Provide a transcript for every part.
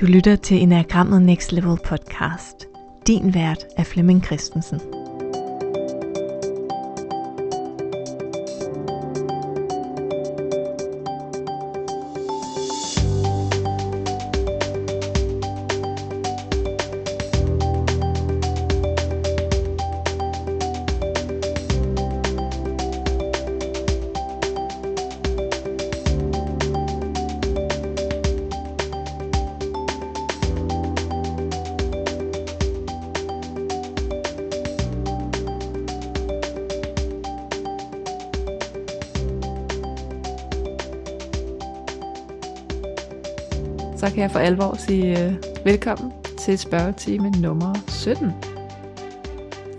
Du lytter til Enagrammet Next Level podcast. Din vært er Flemming Christensen. Kan jeg for alvor sige uh, velkommen til spørgetime nummer 17.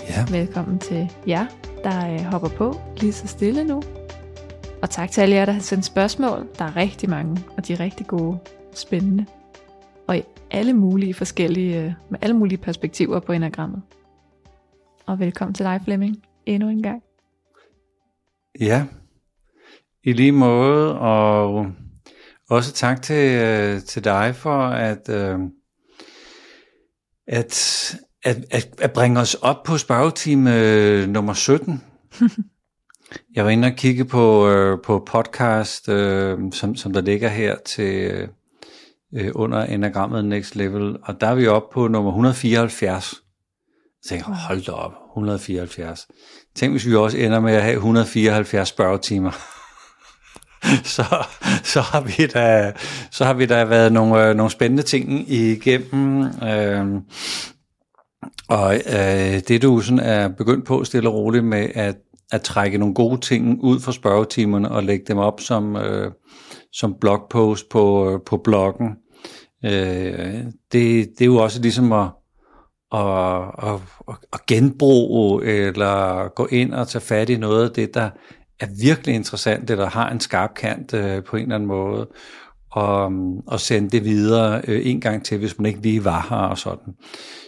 Ja. Velkommen til jer, der uh, hopper på lige så stille nu. Og tak til alle jer, der har sendt spørgsmål. Der er rigtig mange, og de er rigtig gode, spændende. Og i alle mulige forskellige, uh, med alle mulige perspektiver på enagrammet. Og velkommen til dig, Flemming, endnu en gang. Ja, i lige måde, og også tak til, øh, til dig for at, øh, at, at, at, at bringe os op på spørgetime øh, nummer 17. Jeg var inde og kigge på, øh, på podcast, øh, som, som der ligger her til øh, under enagrammet Next Level, og der er vi oppe på nummer 174. Så tænkte jeg, hold da op, 174. Tænk, hvis vi også ender med at have 174 spørgetimer. så, så, har vi da, så har vi da været nogle, øh, nogle spændende ting igennem. Øh, og øh, det du sådan er begyndt på stille og roligt med at, at trække nogle gode ting ud fra spørgetimerne og lægge dem op som, øh, som blogpost på, øh, på bloggen. Øh, det, det er jo også ligesom at, at, at, at genbruge eller gå ind og tage fat i noget af det, der er virkelig interessant, eller har en skarp kant øh, på en eller anden måde, og, og sende det videre øh, en gang til, hvis man ikke lige var her og sådan.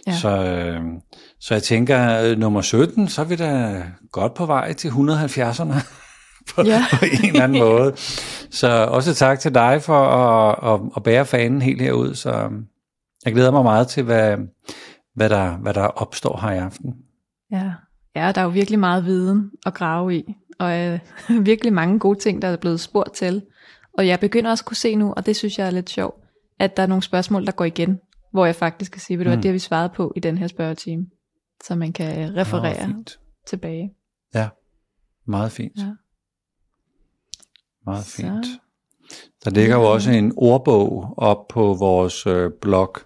Ja. Så, øh, så jeg tænker, øh, nummer 17, så er vi da godt på vej til 170'erne. på, ja. på en eller anden måde. Så også tak til dig for at, at, at bære fanen helt herud. Så jeg glæder mig meget til, hvad, hvad, der, hvad der opstår her i aften. Ja. ja, der er jo virkelig meget viden at grave i og øh, virkelig mange gode ting, der er blevet spurgt til. Og jeg begynder også at kunne se nu, og det synes jeg er lidt sjovt, at der er nogle spørgsmål, der går igen, hvor jeg faktisk kan sige, ved du mm. det har vi svaret på i den her spørgetime, så man kan referere oh, tilbage. Ja, meget fint. Ja. Meget fint. Så. Der ligger jo også en ordbog op på vores øh, blog,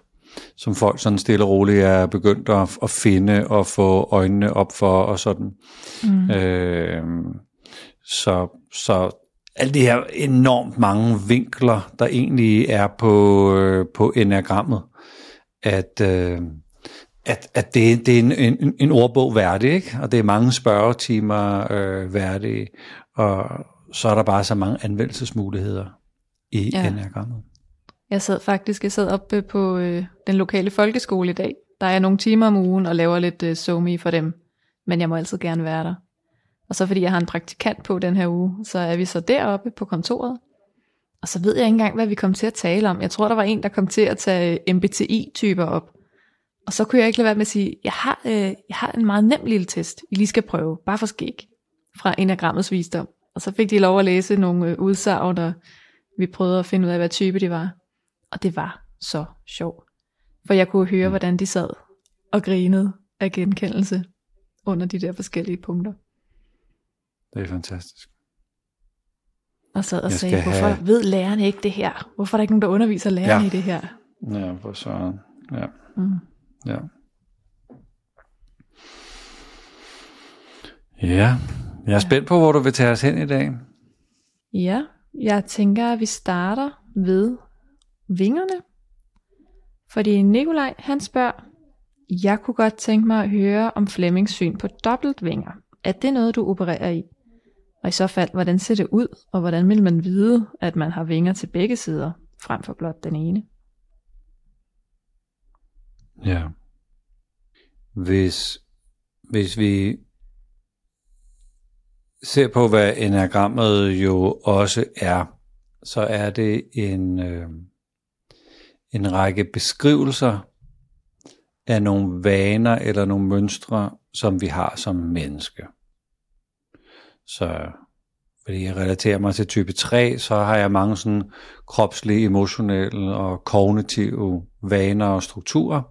som folk sådan stille og roligt er begyndt at, at finde og få øjnene op for og sådan. Mm. Øh, så, så alle de her enormt mange vinkler, der egentlig er på, øh, på enagrammet, at, øh, at, at det, det er en, en, en ordbog værdig, ikke? og det er mange spørgetimer øh, værdige, og så er der bare så mange anvendelsesmuligheder i ja. enagrammet. Jeg sad faktisk jeg sad oppe på øh, den lokale folkeskole i dag. Der er nogle timer om ugen og laver lidt øh, somi for dem, men jeg må altid gerne være der. Og så fordi jeg har en praktikant på den her uge, så er vi så deroppe på kontoret. Og så ved jeg ikke engang, hvad vi kom til at tale om. Jeg tror, der var en, der kom til at tage øh, MBTI-typer op. Og så kunne jeg ikke lade være med at sige, jeg har, øh, jeg har en meget nem lille test, I lige skal prøve, bare for skæg, fra enagrammets visdom. Og så fik de lov at læse nogle øh, udsagn, og vi prøvede at finde ud af, hvad type de var. Og det var så sjovt. For jeg kunne høre, mm. hvordan de sad og grinede af genkendelse under de der forskellige punkter. Det er fantastisk. Og sad og jeg sagde, hvorfor have... ved lærerne ikke det her? Hvorfor er der ikke nogen, der underviser lærerne ja. i det her? Ja, for så. Ja. Mm. Ja. Ja, jeg er spændt på, hvor du vil tage os hen i dag. Ja, jeg tænker, at vi starter ved vingerne. Fordi Nikolaj, han spørger, jeg kunne godt tænke mig at høre om Flemmings syn på dobbeltvinger. Er det noget, du opererer i? Og i så fald, hvordan ser det ud, og hvordan vil man vide, at man har vinger til begge sider, frem for blot den ene? Ja. Hvis, hvis vi ser på, hvad enagrammet jo også er, så er det en, øh, en række beskrivelser af nogle vaner eller nogle mønstre, som vi har som menneske. Så fordi jeg relaterer mig til type 3, så har jeg mange sådan kropslige, emotionelle og kognitive vaner og strukturer,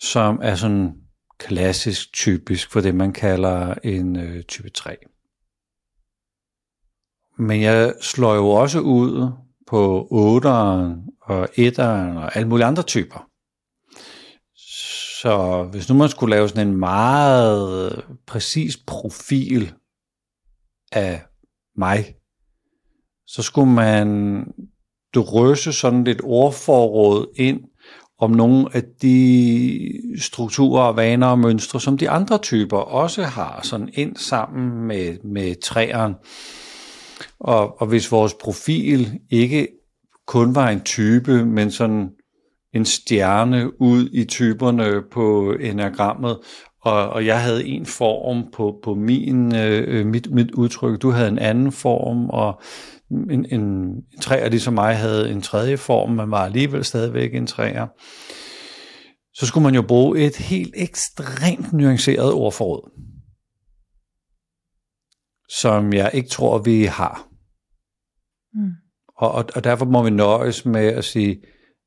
som er sådan klassisk typisk for det, man kalder en øh, type 3. Men jeg slår jo også ud på 8'eren og etteren og alle mulige andre typer. Så hvis nu man skulle lave sådan en meget præcis profil af mig, så skulle man drøse sådan lidt ordforråd ind om nogle af de strukturer, vaner og mønstre, som de andre typer også har, sådan ind sammen med, med træerne. Og, og hvis vores profil ikke kun var en type, men sådan en stjerne ud i typerne på enagrammet, og, og jeg havde en form på, på min, øh, mit, mit udtryk, du havde en anden form, og en, en, en træer ligesom mig havde en tredje form, men var alligevel stadigvæk en træer. Så skulle man jo bruge et helt ekstremt nuanceret ordforråd, som jeg ikke tror, vi har. Mm. Og, og, og derfor må vi nøjes med at sige,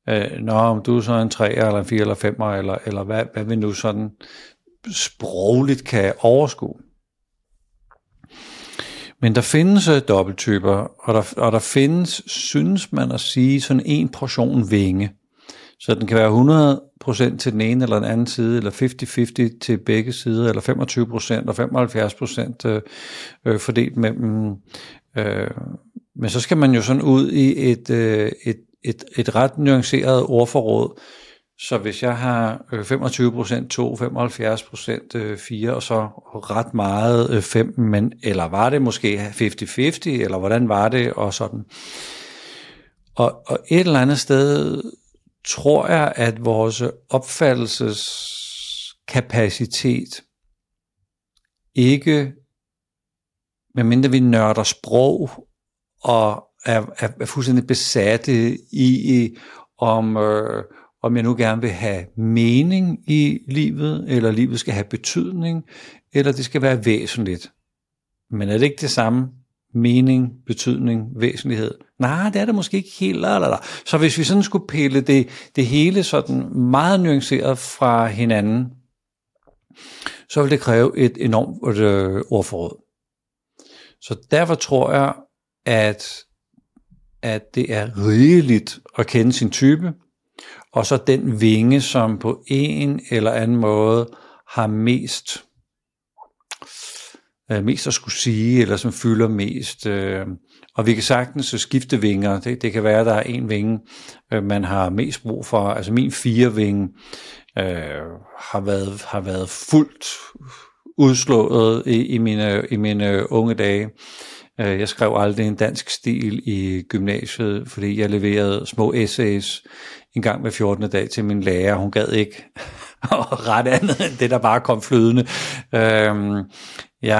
øh, Nå, om du er så en 3 eller en 4 eller 5 eller, eller hvad, hvad vi nu sådan sprogligt kan overskue. Men der findes øh, dobbelttyper, og der, og der findes, synes man at sige, sådan en portion vinge. Så den kan være 100% til den ene eller den anden side, eller 50-50 til begge sider, eller 25% og 75% øh, øh, fordelt mellem. Øh, men så skal man jo sådan ud i et, øh, et, et, et ret nuanceret ordforråd, så hvis jeg har 25% 2, 75% 4 og så ret meget øh, 5, men, eller var det måske 50-50, eller hvordan var det, og sådan. Og, og et eller andet sted tror jeg, at vores opfattelseskapacitet ikke, medmindre vi nørder sprog og er, er, er fuldstændig besatte i, om, øh, om jeg nu gerne vil have mening i livet, eller livet skal have betydning, eller det skal være væsentligt. Men er det ikke det samme? Mening, betydning, væsentlighed? Nej, det er det måske ikke helt. Lalala. Så hvis vi sådan skulle pille det, det hele sådan meget nuanceret fra hinanden, så vil det kræve et enormt øh, ordforråd. Så derfor tror jeg, at, at det er rigeligt at kende sin type, og så den vinge, som på en eller anden måde har mest, øh, mest at skulle sige, eller som fylder mest. Øh, og vi kan sagtens skifte vinger. Det, det kan være, at der er en vinge, øh, man har mest brug for. Altså min fire vinge øh, har, været, har været fuldt udslået i, i, mine, i mine unge dage. Øh, jeg skrev aldrig en dansk stil i gymnasiet, fordi jeg leverede små essays en gang hver 14. dag til min lærer. Hun gad ikke ret andet end det, der bare kom flydende. Øhm, jeg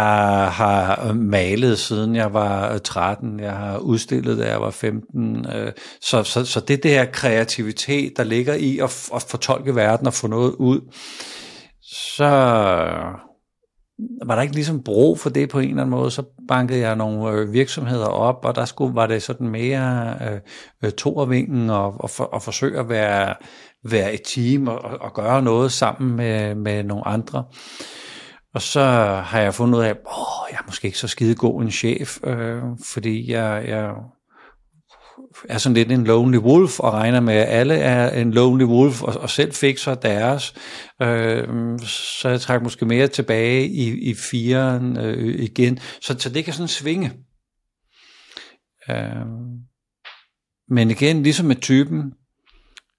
har malet siden jeg var øh, 13. Jeg har udstillet, da jeg var 15. Øh, så, så, så det der kreativitet, der ligger i at, at fortolke verden og få noget ud, så var der ikke ligesom brug for det på en eller anden måde, så bankede jeg nogle øh, virksomheder op, og der skulle, var det sådan mere øh, øh toervingen og, og, for, og forsøge at være, være et team og, og gøre noget sammen med, med nogle andre. Og så har jeg fundet ud af, at jeg er måske ikke så skide god en chef, øh, fordi jeg, jeg er sådan lidt en lonely wolf, og regner med, at alle er en lonely wolf, og, og selv fikser deres. Øh, så jeg trækker måske mere tilbage i, i firen øh, igen. Så, så det kan sådan svinge. Øh, men igen, ligesom med typen,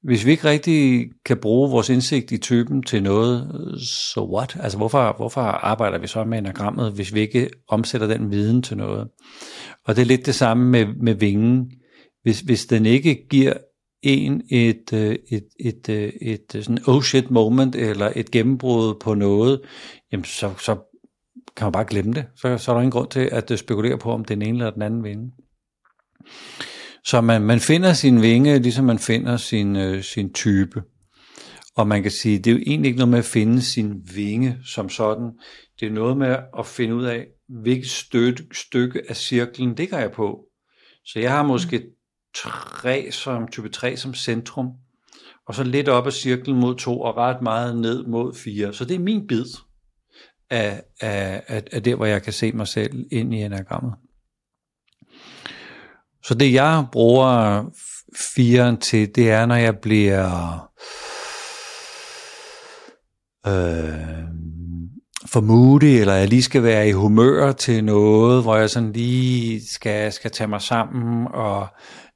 hvis vi ikke rigtig kan bruge vores indsigt i typen til noget, så what? Altså hvorfor, hvorfor arbejder vi så med enagrammet, hvis vi ikke omsætter den viden til noget? Og det er lidt det samme med, med vingen hvis, hvis den ikke giver en et, øh, et, et, øh, et, et sådan oh shit moment, eller et gennembrud på noget, jamen så, så kan man bare glemme det. Så, så er der ingen grund til at spekulere på, om den ene eller den anden vinde. Så man, man finder sin vinge, ligesom man finder sin, øh, sin type. Og man kan sige, det er jo egentlig ikke noget med at finde sin vinge som sådan. Det er noget med at finde ud af, hvilket støt, stykke af cirklen ligger jeg på. Så jeg har måske 3 som, type 3 som centrum, og så lidt op ad cirklen mod 2, og ret meget ned mod 4. Så det er min bid af, af, af, af det, hvor jeg kan se mig selv ind i enagrammet. Så det jeg bruger firen til, det er, når jeg bliver øh, for moody, eller jeg lige skal være i humør til noget, hvor jeg sådan lige skal, skal tage mig sammen, og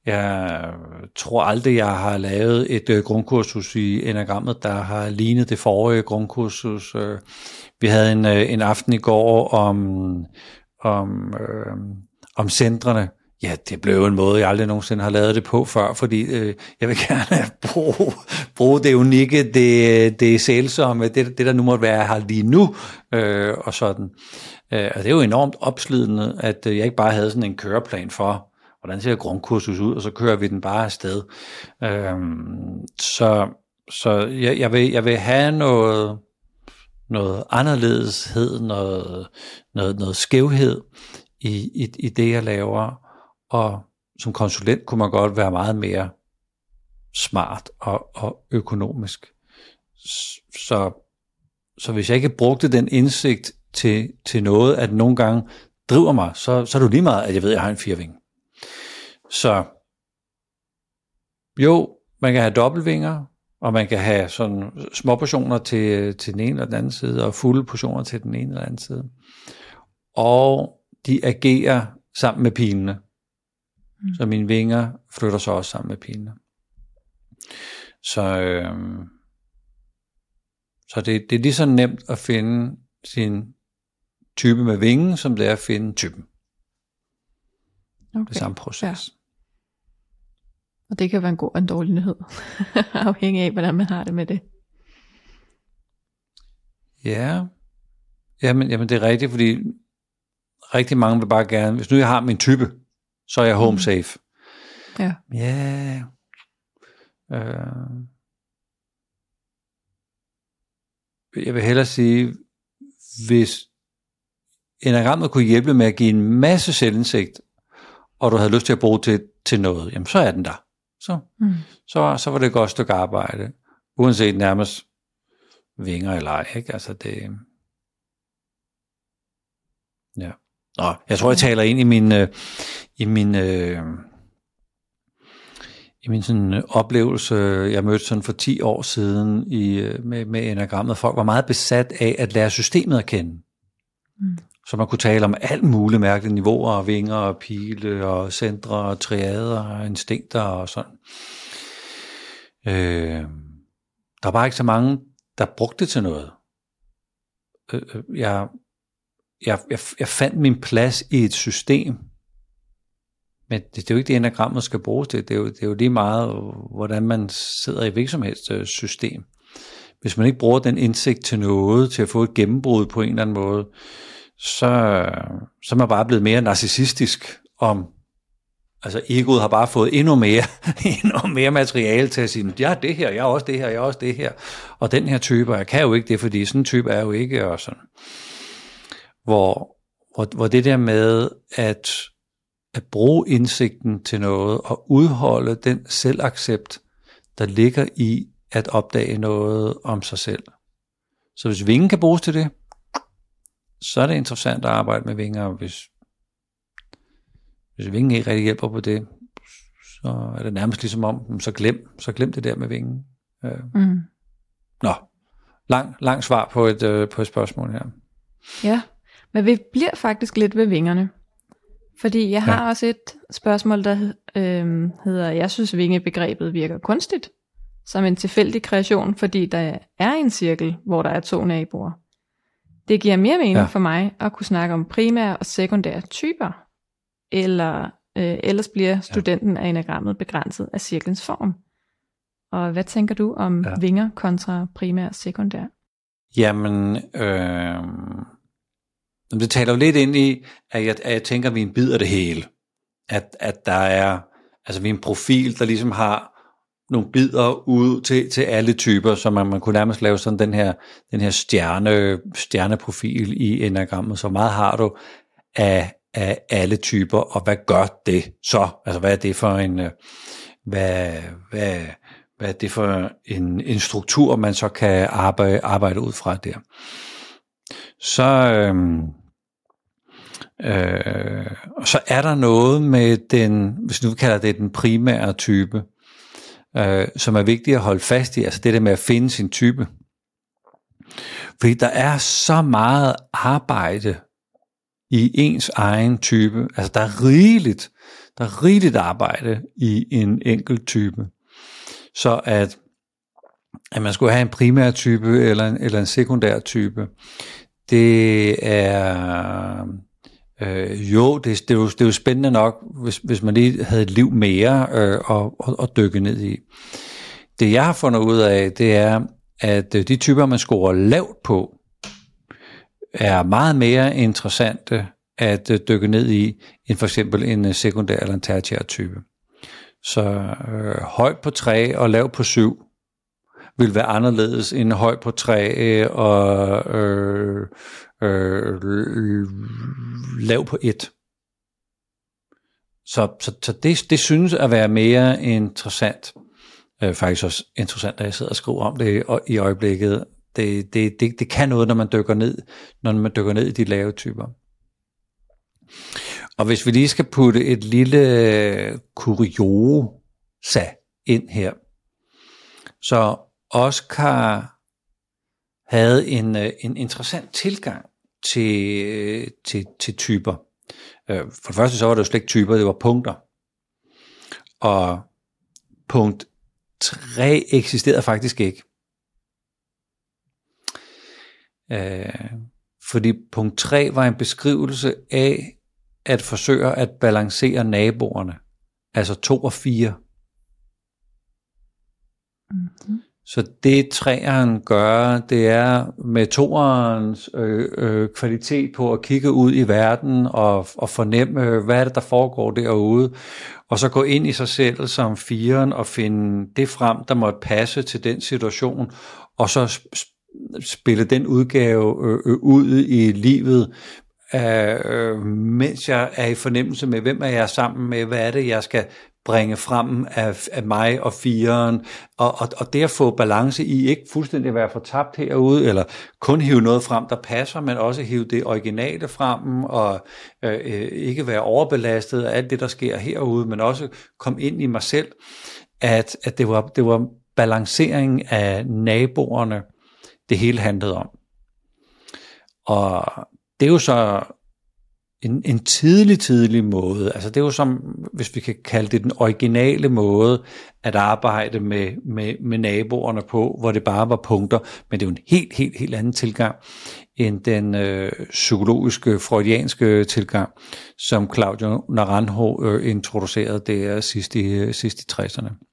jeg tror aldrig, jeg har lavet et øh, grundkursus i enagrammet, der har lignet det forrige grundkursus. Øh, vi havde en, øh, en aften i går om, om, øh, om centrene, Ja, det blev en måde, jeg aldrig nogensinde har lavet det på før, fordi øh, jeg vil gerne bruge, bruge det unikke, det, det sælsomme, det, det der nu måtte være her lige nu, øh, og sådan. Øh, og det er jo enormt opslidende, at øh, jeg ikke bare havde sådan en køreplan for, hvordan ser grundkursus ud, og så kører vi den bare afsted. Øhm, så så jeg, jeg, vil, jeg vil have noget, noget anderledeshed, noget, noget, noget skævhed i, i, i det, jeg laver, og som konsulent kunne man godt være meget mere smart og, og økonomisk. Så, så hvis jeg ikke brugte den indsigt til, til noget, at nogle gange driver mig, så, så er det jo lige meget, at jeg ved, at jeg har en firving. Så jo, man kan have dobbeltvinger, og man kan have sådan små portioner til, til den ene eller den anden side, og fulde portioner til den ene eller anden side. Og de agerer sammen med pilene. Mm. Så mine vinger flytter sig også sammen med pinene. Så, øh, så det, det er lige så nemt at finde sin type med vingen, som det er at finde typen. Okay. Det samme proces. Ja. Og det kan være en god og en dårlig nyhed, afhængig af, hvordan man har det med det. Ja, jamen, jamen det er rigtigt, fordi rigtig mange vil bare gerne, hvis nu jeg har min type, så er jeg home mm. safe. Ja. Ja. Øh. Jeg vil hellere sige, hvis enagrammet kunne hjælpe med at give en masse selvindsigt, og du havde lyst til at bruge det til noget, jamen så er den der. Så, mm. så, så var det et godt stykke arbejde. Uanset nærmest vinger eller ej. Ikke? Altså det, ja. Nå, jeg tror, jeg taler ind i min, øh, i min, øh, i min sådan øh, oplevelse, jeg mødte sådan for 10 år siden i, øh, med, med enagrammet. Folk var meget besat af at lære systemet at kende. Mm. Så man kunne tale om alt muligt mærkelige niveauer, og vinger og pile og centre og triader og instinkter og sådan. Øh, der var ikke så mange, der brugte det til noget. Øh, øh, jeg jeg, jeg, jeg fandt min plads i et system, men det, det er jo ikke det enagrammet skal bruges til, det er, jo, det er jo lige meget, hvordan man sidder i hvilket som helst øh, system. Hvis man ikke bruger den indsigt til noget, til at få et gennembrud på en eller anden måde, så, så er man bare blevet mere narcissistisk om, altså egoet har bare fået endnu mere, endnu mere materiale til at sige, jeg er det her, jeg er også det her, jeg er også det her, og den her type, jeg kan jo ikke det, fordi sådan en type er jo ikke, og sådan hvor, hvor, hvor det der med at, at bruge indsigten til noget og udholde den selvaccept, der ligger i at opdage noget om sig selv. Så hvis vingen kan bruges til det, så er det interessant at arbejde med vinger. Hvis, hvis vingen ikke rigtig hjælper på det, så er det nærmest ligesom om, så glem, så glem det der med vingen. Øh. Mm. Nå, lang, lang svar på et, øh, på et spørgsmål her. Ja, men vi bliver faktisk lidt ved vingerne. Fordi jeg har ja. også et spørgsmål, der øh, hedder, jeg synes vingebegrebet virker kunstigt, som en tilfældig kreation, fordi der er en cirkel, hvor der er to naboer. Det giver mere mening ja. for mig at kunne snakke om primære og sekundære typer, eller øh, ellers bliver studenten ja. af enagrammet begrænset af cirklens form. Og hvad tænker du om ja. vinger kontra primær og sekundær? Jamen, øh, det taler jo lidt ind i, at jeg, at jeg tænker, at vi en bid af det hele. At, at der er, Altså vi er en profil, der ligesom har nogle bidder ud til, til alle typer, så man, man kunne nærmest lave sådan den her, den her stjerne, stjerneprofil i enagrammet. Så meget har du af, af alle typer, og hvad gør det så? Altså hvad er det for en, øh, hvad, hvad, hvad er det for en, en struktur, man så kan arbejde, arbejde ud fra der. Så, øhm, øh, så er der noget med den, hvis nu kalder det den primære type, øh, som er vigtigt at holde fast i, altså det der med at finde sin type. Fordi der er så meget arbejde i ens egen type. Altså der er rigeligt, der er rigeligt arbejde i en enkelt type. Så at, at man skulle have en primær type eller en, eller en sekundær type, det er øh, jo, det, det, er jo, det er jo spændende nok, hvis, hvis man lige havde et liv mere øh, at, at, at dykke ned i. Det jeg har fundet ud af, det er, at øh, de typer, man scorer lavt på, er meget mere interessante at øh, dykke ned i, end for eksempel en øh, sekundær eller en tertiær type. Så øh, høj på 3 og lav på 7 vil være anderledes end høj på 3 øh, og øh, øh, lav på 1. Så, så, så det, det synes at være mere interessant. Øh, faktisk også interessant, at jeg sidder og skriver om det i øjeblikket. Det, det, det, det kan noget, når man dykker ned, når man dykker ned i de lave typer. Og hvis vi lige skal putte et lille kuriosa ind her, så Oscar havde en, øh, en interessant tilgang til, til, til typer. Øh, for det første så var det jo slet ikke typer, det var punkter. Og punkt 3 eksisterede faktisk ikke. Øh, fordi punkt 3 var en beskrivelse af at forsøge at balancere naboerne, altså 2 og 4. Mm-hmm. Så det træeren gør, det er med toerens øh, øh, kvalitet på at kigge ud i verden og, og fornemme, hvad er det, der foregår derude, og så gå ind i sig selv som firen og finde det frem, der måtte passe til den situation, og så spille den udgave øh, øh, ud i livet, øh, mens jeg er i fornemmelse med, hvem er jeg sammen med, hvad er det, jeg skal bringe frem af, af mig og firen, og, og, og det at få balance i, ikke fuldstændig være fortabt herude, eller kun hive noget frem, der passer, men også hive det originale frem, og øh, øh, ikke være overbelastet af alt det, der sker herude, men også komme ind i mig selv, at, at det, var, det var balancering af naboerne, det hele handlede om. Og det er jo så en, en tidlig, tidlig måde. Altså det er jo som, hvis vi kan kalde det den originale måde at arbejde med, med, med naboerne på, hvor det bare var punkter, men det er jo en helt, helt, helt anden tilgang end den øh, psykologiske, freudianske tilgang, som Claudio Naranjo øh, introducerede det er sidst i, øh, sidst i 60'erne.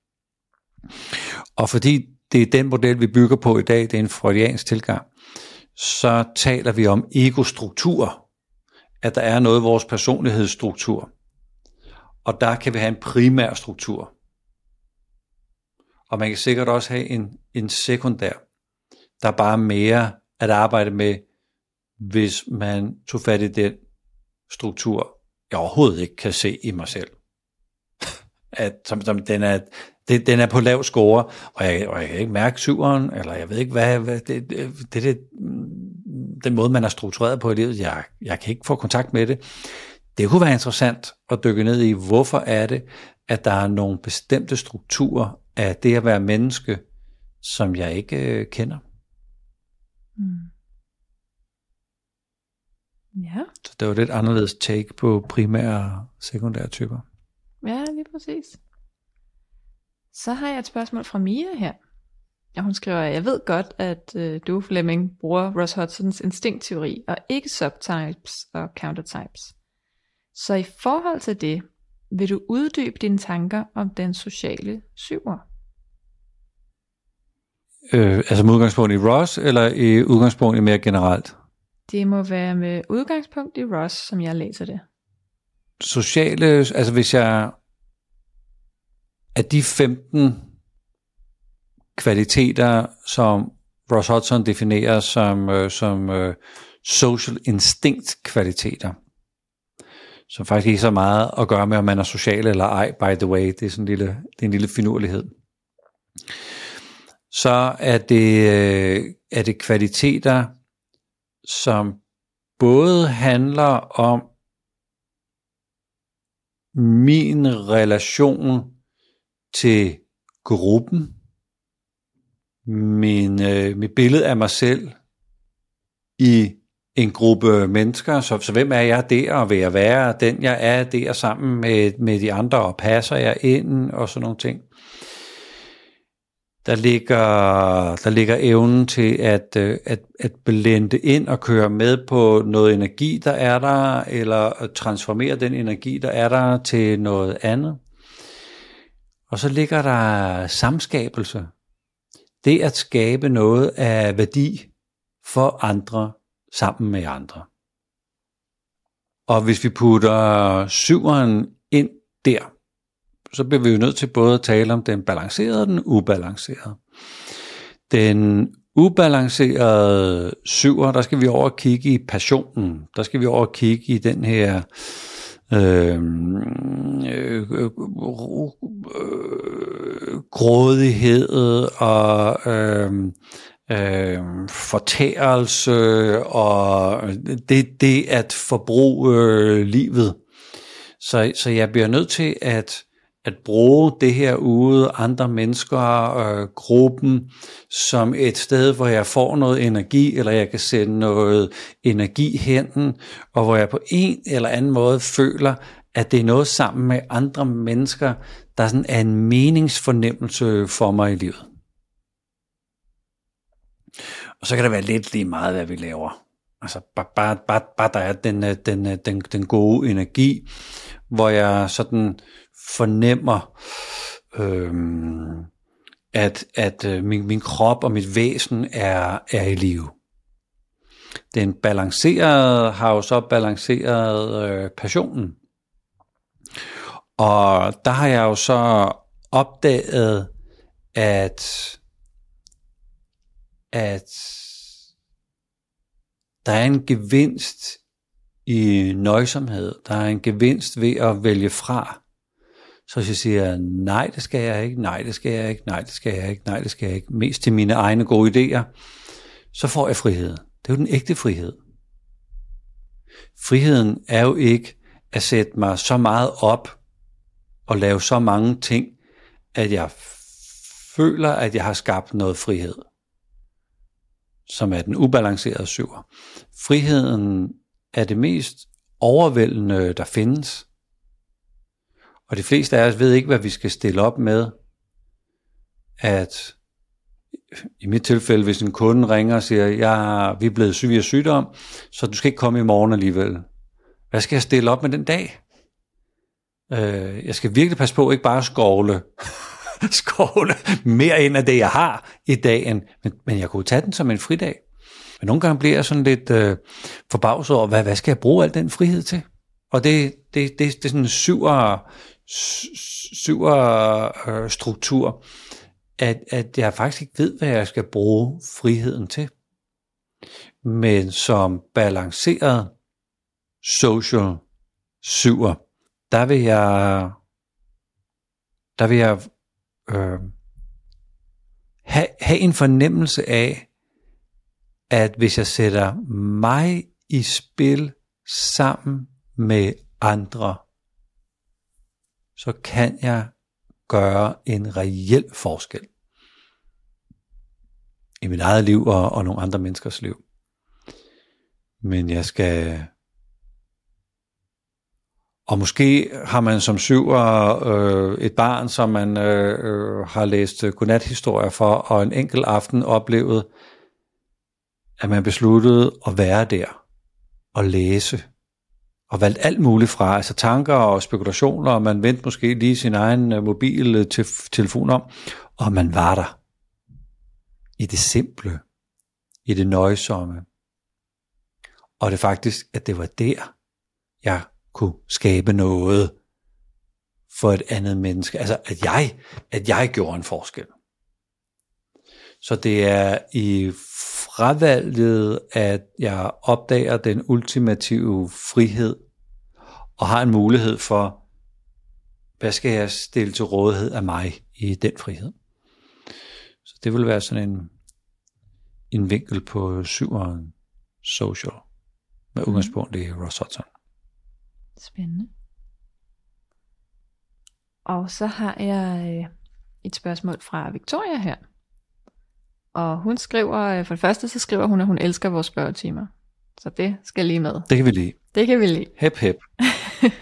Og fordi det er den model, vi bygger på i dag, det er en freudiansk tilgang, så taler vi om egostrukturer, at der er noget i vores personlighedsstruktur. Og der kan vi have en primær struktur. Og man kan sikkert også have en, en sekundær, der er bare mere at arbejde med, hvis man tog fat i den struktur, jeg overhovedet ikke kan se i mig selv. At, som, som den, er, det, den er på lav score, og jeg, og jeg kan ikke mærke syveren, eller jeg ved ikke, hvad, hvad det, det, det, det, den måde, man er struktureret på i livet, jeg, jeg kan ikke få kontakt med det. Det kunne være interessant at dykke ned i, hvorfor er det, at der er nogle bestemte strukturer af det at være menneske, som jeg ikke øh, kender. Mm. Ja. Så det var lidt anderledes take på primære og sekundære typer. Ja, lige præcis. Så har jeg et spørgsmål fra Mia her. Og hun skriver, jeg ved godt, at øh, du, Fleming, bruger Ross Hudsons instinktteori, og ikke subtypes og countertypes. Så i forhold til det, vil du uddybe dine tanker om den sociale syver? Øh, altså med udgangspunkt i Ross, eller i udgangspunkt i mere generelt? Det må være med udgangspunkt i Ross, som jeg læser det. Sociale, altså hvis jeg at de 15 kvaliteter, som Ross Hudson definerer som, øh, som øh, social instinct kvaliteter, som faktisk ikke så meget at gøre med, om man er social eller ej, by the way. Det er sådan en lille, det er en lille finurlighed. Så er det, øh, er det kvaliteter, som både handler om min relation til gruppen, min, øh, mit billede af mig selv i en gruppe mennesker, så, så hvem er jeg der, og vil jeg være den, jeg er der sammen med, med de andre, og passer jeg ind, og sådan nogle ting. Der ligger, der ligger evnen til at, øh, at, at blende ind og køre med på noget energi, der er der, eller at transformere den energi, der er der, til noget andet. Og så ligger der samskabelse. Det at skabe noget af værdi for andre sammen med andre. Og hvis vi putter syveren ind der, så bliver vi jo nødt til både at tale om den balancerede og den ubalancerede. Den ubalancerede syver, der skal vi over og kigge i passionen. Der skal vi over og kigge i den her øh, Øhm, øh, øh, øh, grådighed og øh, øh, fortærelse og det, det at forbruge øh, livet. Så, så jeg bliver nødt til at at bruge det her ude, andre mennesker, øh, gruppen, som et sted, hvor jeg får noget energi, eller jeg kan sende noget energi hen, og hvor jeg på en eller anden måde føler, at det er noget sammen med andre mennesker, der sådan er en meningsfornemmelse for mig i livet. Og så kan det være lidt lige meget, hvad vi laver. Altså bare, bare, bare, bare der er den, øh, den, øh, den, den gode energi, hvor jeg sådan fornemmer, øhm, at, at øh, min, min krop og mit væsen er, er i live. Den balancerede har jo så balanceret øh, passionen. Og der har jeg jo så opdaget, at, at der er en gevinst i nøjsomhed. Der er en gevinst ved at vælge fra. Så hvis jeg siger, nej, det skal jeg ikke, nej, det skal jeg ikke, nej, det skal jeg ikke, nej, det skal jeg ikke, mest til mine egne gode idéer, så får jeg frihed. Det er jo den ægte frihed. Friheden er jo ikke at sætte mig så meget op og lave så mange ting, at jeg føler, at jeg har skabt noget frihed, som er den ubalancerede syver. Friheden er det mest overvældende, der findes. Og de fleste af os ved ikke, hvad vi skal stille op med, at i mit tilfælde, hvis en kunde ringer og siger, ja, vi er blevet syge af sygdom, så du skal ikke komme i morgen alligevel. Hvad skal jeg stille op med den dag? Øh, jeg skal virkelig passe på ikke bare skovle, skovle mere ind af det, jeg har i dagen, men, men jeg kunne tage den som en fridag. Men nogle gange bliver jeg sådan lidt øh, forbavset over, hvad, hvad skal jeg bruge al den frihed til? Og det, det, det, det er sådan en syver, syver struktur, at, at jeg faktisk ikke ved, hvad jeg skal bruge friheden til. Men som balanceret social syver, der vil jeg, der vil jeg øh, have, have en fornemmelse af, at hvis jeg sætter mig i spil sammen med andre, så kan jeg gøre en reel forskel i mit eget liv og, og nogle andre menneskers liv. Men jeg skal... Og måske har man som syver øh, et barn, som man øh, øh har læst godnathistorier for, og en enkelt aften oplevet, at man besluttede at være der og læse og valgt alt muligt fra, altså tanker og spekulationer, og man vendte måske lige sin egen øh, mobil øh, til telefon om, og man var der. I det simple, i det nøjsomme. Og det faktisk, at det var der, jeg kunne skabe noget for et andet menneske. Altså, at jeg, at jeg gjorde en forskel. Så det er i fravalget, at jeg opdager den ultimative frihed, og har en mulighed for, hvad skal jeg stille til rådighed af mig i den frihed. Så det vil være sådan en, en vinkel på syveren social, med mhm. udgangspunkt i Ross Hudson. Spændende. Og så har jeg øh, et spørgsmål fra Victoria her. Og hun skriver, øh, for det første så skriver hun, at hun elsker vores spørgetimer. Så det skal lige med. Det kan vi lige. Det kan vi lige. Hep hep.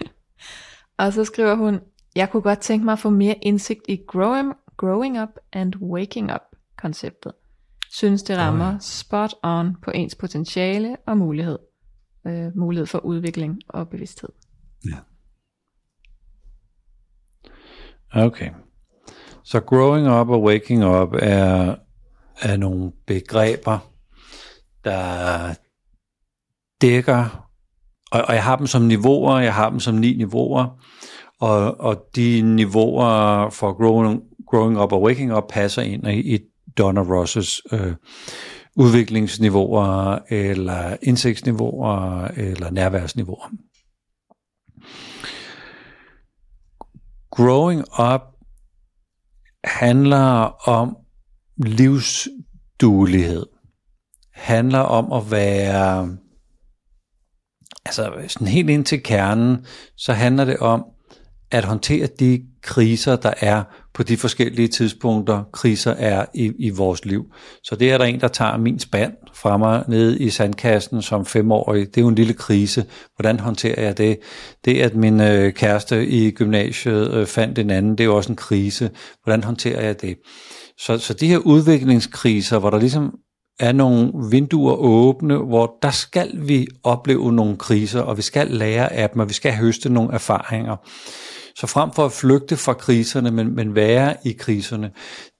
og så skriver hun, jeg kunne godt tænke mig at få mere indsigt i growing, growing up and waking up konceptet. Synes det rammer oh. spot on på ens potentiale og mulighed. Øh, mulighed for udvikling og bevidsthed. Ja. Okay. Så growing up og waking up er, af nogle begreber, der dækker, og, og jeg har dem som niveauer, jeg har dem som ni niveauer, og, og de niveauer for growing, growing up og waking up passer ind i, i Donna Rosses øh, udviklingsniveauer, eller indsigtsniveauer, eller nærværsniveauer. Growing up handler om livsduelighed. Handler om at være, altså sådan helt ind til kernen, så handler det om at håndtere de kriser, der er på de forskellige tidspunkter, kriser er i, i vores liv. Så det er der en, der tager min spand fra mig ned i sandkassen som femårig. Det er jo en lille krise. Hvordan håndterer jeg det? Det, at min øh, kæreste i gymnasiet øh, fandt en anden, det er jo også en krise. Hvordan håndterer jeg det? Så, så de her udviklingskriser, hvor der ligesom er nogle vinduer åbne, hvor der skal vi opleve nogle kriser, og vi skal lære af dem, og vi skal høste nogle erfaringer. Så frem for at flygte fra kriserne, men, men være i kriserne,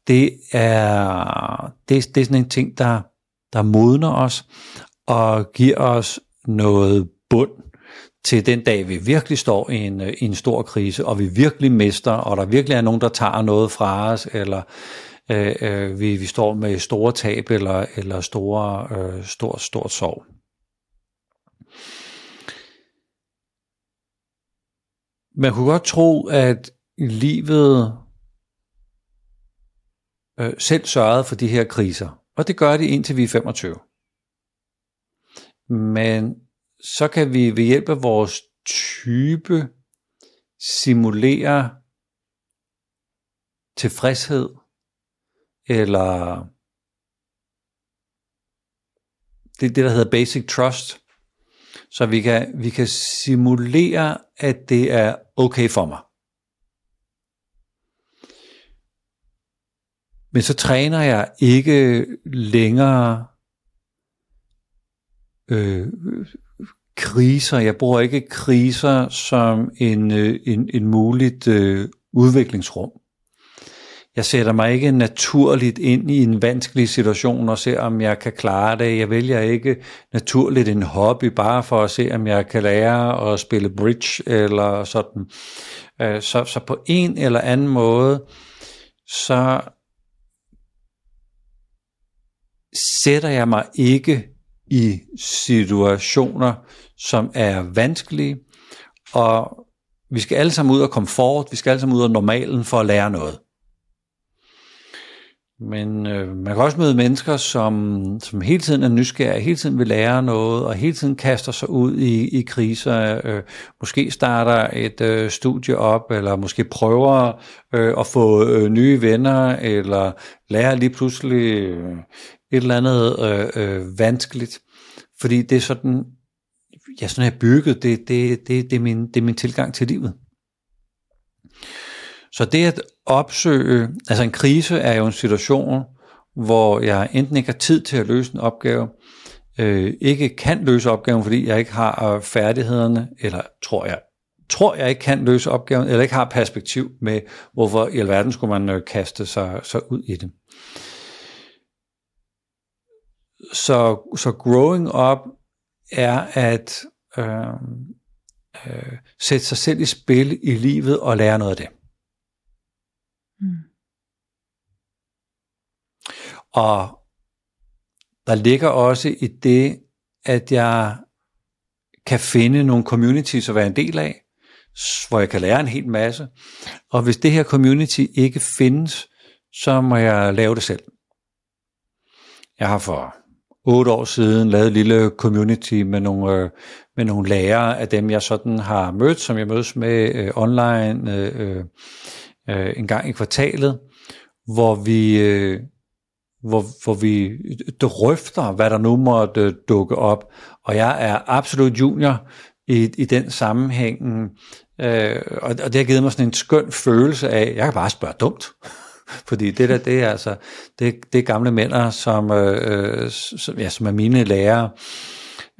det er, det, det er sådan en ting, der, der modner os og giver os noget bund til den dag, vi virkelig står i en, i en stor krise, og vi virkelig mister, og der virkelig er nogen, der tager noget fra os, eller øh, øh, vi, vi står med store tab, eller, eller store, øh, stort, stort sorg. man kunne godt tro, at livet øh, selv sørgede for de her kriser. Og det gør det indtil vi er 25. Men så kan vi ved hjælp af vores type simulere tilfredshed eller det, det der hedder basic trust. Så vi kan, vi kan simulere, at det er okay for mig. Men så træner jeg ikke længere øh, kriser. Jeg bruger ikke kriser som en, øh, en, en muligt øh, udviklingsrum. Jeg sætter mig ikke naturligt ind i en vanskelig situation og ser, om jeg kan klare det. Jeg vælger ikke naturligt en hobby bare for at se, om jeg kan lære at spille bridge eller sådan. Øh, så, så på en eller anden måde, så sætter jeg mig ikke i situationer, som er vanskelige, og vi skal alle sammen ud af komfort, vi skal alle sammen ud af normalen for at lære noget. Men øh, man kan også møde mennesker, som, som hele tiden er nysgerrige, hele tiden vil lære noget, og hele tiden kaster sig ud i, i kriser. Øh, måske starter et øh, studie op, eller måske prøver øh, at få øh, nye venner, eller lærer lige pludselig øh, et eller andet øh, øh, vanskeligt. Fordi det er sådan, ja, sådan er bygget, det, det, det, det, er min, det er min tilgang til livet. Så det at opsøge, altså en krise er jo en situation, hvor jeg enten ikke har tid til at løse en opgave, øh, ikke kan løse opgaven, fordi jeg ikke har øh, færdighederne, eller tror jeg, tror jeg ikke kan løse opgaven, eller ikke har perspektiv med, hvorfor i alverden skulle man øh, kaste sig, sig ud i det. Så, så growing up er at, øh, øh, sætte sig selv i spil i livet og lære noget af det. Mm. Og der ligger også i det, at jeg kan finde nogle communities at være en del af, hvor jeg kan lære en hel masse. Og hvis det her community ikke findes, så må jeg lave det selv. Jeg har for otte år siden lavet et lille community med nogle, øh, med nogle lærere af dem, jeg sådan har mødt, som jeg mødes med øh, online øh, øh, øh en gang i kvartalet, hvor vi, øh, hvor, hvor vi drøfter, hvad der nu måtte øh, dukke op. Og jeg er absolut junior i, i den sammenhæng, øh, og, og det har givet mig sådan en skøn følelse af, jeg kan bare spørge dumt. Fordi det der, det er altså, det, det er gamle mænd, som, øh, øh som, ja, som er mine lærere.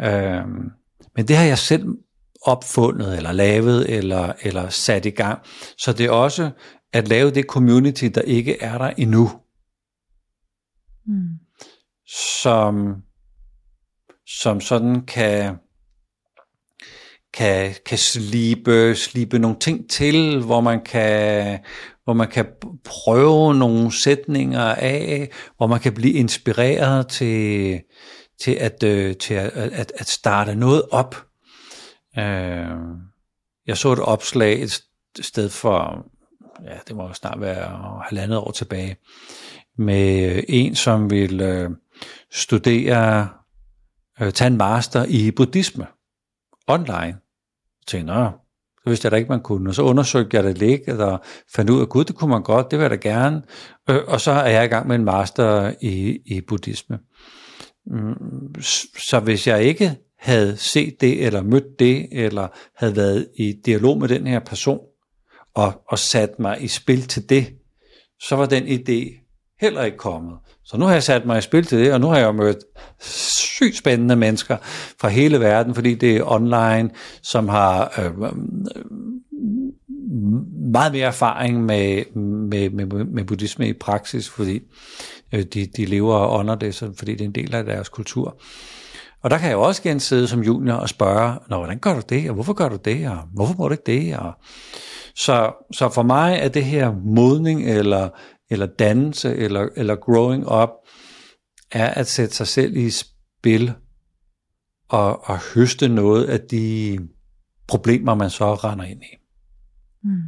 Øh, men det har jeg selv opfundet, eller lavet, eller, eller sat i gang. Så det er også at lave det community, der ikke er der endnu. Mm. Som, som sådan kan, kan, kan slibe, slibe nogle ting til, hvor man kan, hvor man kan prøve nogle sætninger af, hvor man kan blive inspireret til, til, at, øh, til at, at, at starte noget op. Øh, jeg så et opslag et sted for, ja, det må snart være halvandet år tilbage, med en, som vil øh, studere, øh, tage en master i buddhisme online. Jeg tænkte, nå, det vidste jeg da ikke, man kunne. Og så undersøgte jeg det lidt, og fandt ud af, gud, det kunne man godt, det vil jeg da gerne. Øh, og så er jeg i gang med en master i, i buddhisme. Mm, så hvis jeg ikke havde set det, eller mødt det, eller havde været i dialog med den her person, og, og sat mig i spil til det, så var den idé heller ikke kommet. Så nu har jeg sat mig i spil til det, og nu har jeg mødt sygt spændende mennesker fra hele verden, fordi det er online, som har øh, øh, meget mere erfaring med, med, med, med buddhisme i praksis, fordi øh, de, de lever og ånder det, så, fordi det er en del af deres kultur. Og der kan jeg også igen sidde som junior og spørge, Nå, hvordan gør du det, og hvorfor gør du det, og hvorfor må du ikke det? Og så, så for mig er det her modning eller eller dannelse, eller, eller growing up, er at sætte sig selv i spil, og, og høste noget af de problemer, man så render ind i. Mm.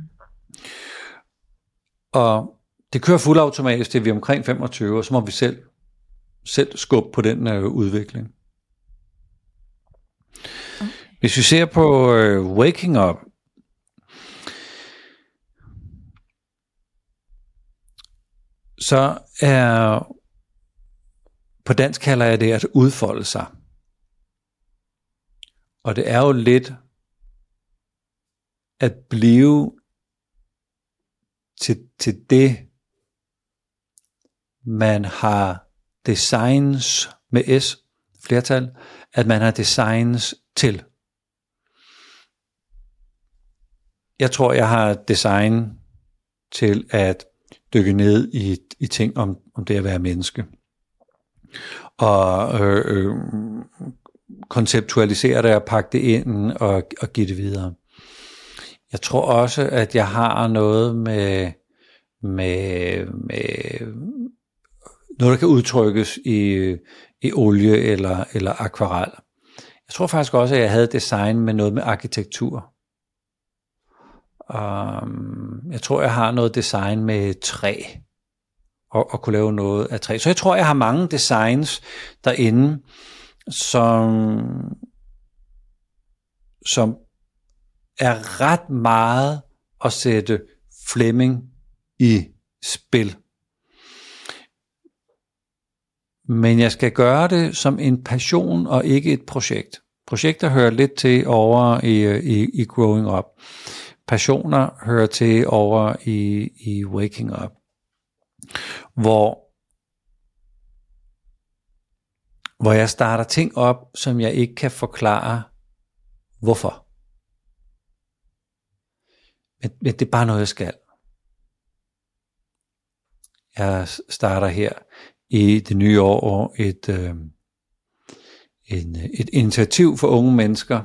Og det kører fuldautomatisk vi er omkring 25, og så må vi selv, selv skubbe på den øh, udvikling. Okay. Hvis vi ser på øh, Waking Up, så er, på dansk kalder jeg det at udfolde sig. Og det er jo lidt at blive til, til det, man har designs med S, flertal, at man har designs til. Jeg tror, jeg har design til at dykke ned i, i ting om, om det at være menneske. Og øh, øh, konceptualisere det og pakke det ind og, og give det videre. Jeg tror også, at jeg har noget med, med, med noget, der kan udtrykkes i, i olie eller, eller akvarel. Jeg tror faktisk også, at jeg havde design med noget med arkitektur. Um, jeg tror, jeg har noget design med træ, og, og kunne lave noget af træ. Så jeg tror, jeg har mange designs derinde, som, som er ret meget at sætte Flemming i spil. Men jeg skal gøre det som en passion og ikke et projekt. Projekter hører lidt til over i, i, i Growing Up passioner hører til over i, i Waking Up, hvor, hvor jeg starter ting op, som jeg ikke kan forklare, hvorfor. Men, men det er bare noget, jeg skal. Jeg starter her i det nye år et, øh, en, et initiativ for unge mennesker,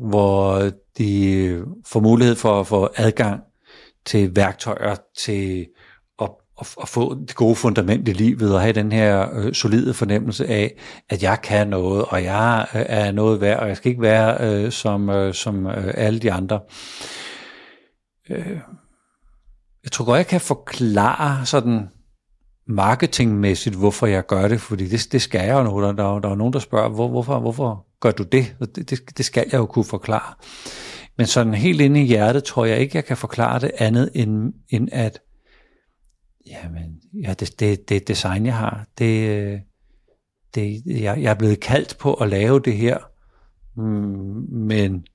hvor de får mulighed for at få adgang til værktøjer til at, at, at få det gode fundament i livet og have den her øh, solide fornemmelse af, at jeg kan noget, og jeg øh, er noget værd, og jeg skal ikke være øh, som, øh, som øh, alle de andre. Øh, jeg tror godt, jeg kan forklare sådan marketingmæssigt, hvorfor jeg gør det, fordi det, det skal jeg jo nu. Der, der, der er nogen, der spørger, hvor, hvorfor, hvorfor gør du det? det? Det, det skal jeg jo kunne forklare. Men sådan helt inde i hjertet tror jeg ikke, jeg kan forklare det andet end, end at jamen, ja, det, det, det design, jeg har, det, øh, det, jeg, jeg er blevet kaldt på at lave det her, mm, men,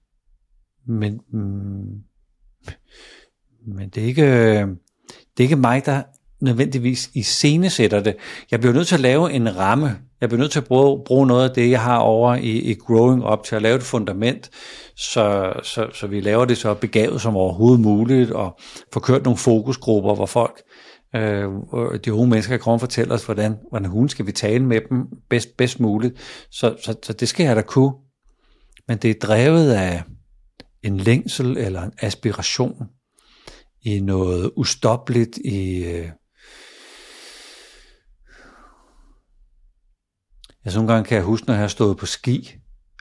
men, mm, men det er ikke, øh, det er ikke mig, der nødvendigvis i scenesætter det. Jeg bliver nødt til at lave en ramme. Jeg bliver nødt til at bruge, bruge noget af det, jeg har over i, i Growing Up, til at lave et fundament, så, så, så vi laver det så begavet som overhovedet muligt, og får kørt nogle fokusgrupper, hvor folk, øh, de unge mennesker kan og fortælle os, hvordan, hvordan hun skal vi tale med dem bedst, bedst muligt. Så, så, så det skal jeg da kunne. Men det er drevet af en længsel eller en aspiration i noget ustoppeligt, i... Øh, Altså nogle gange kan jeg huske, når jeg har stået på ski.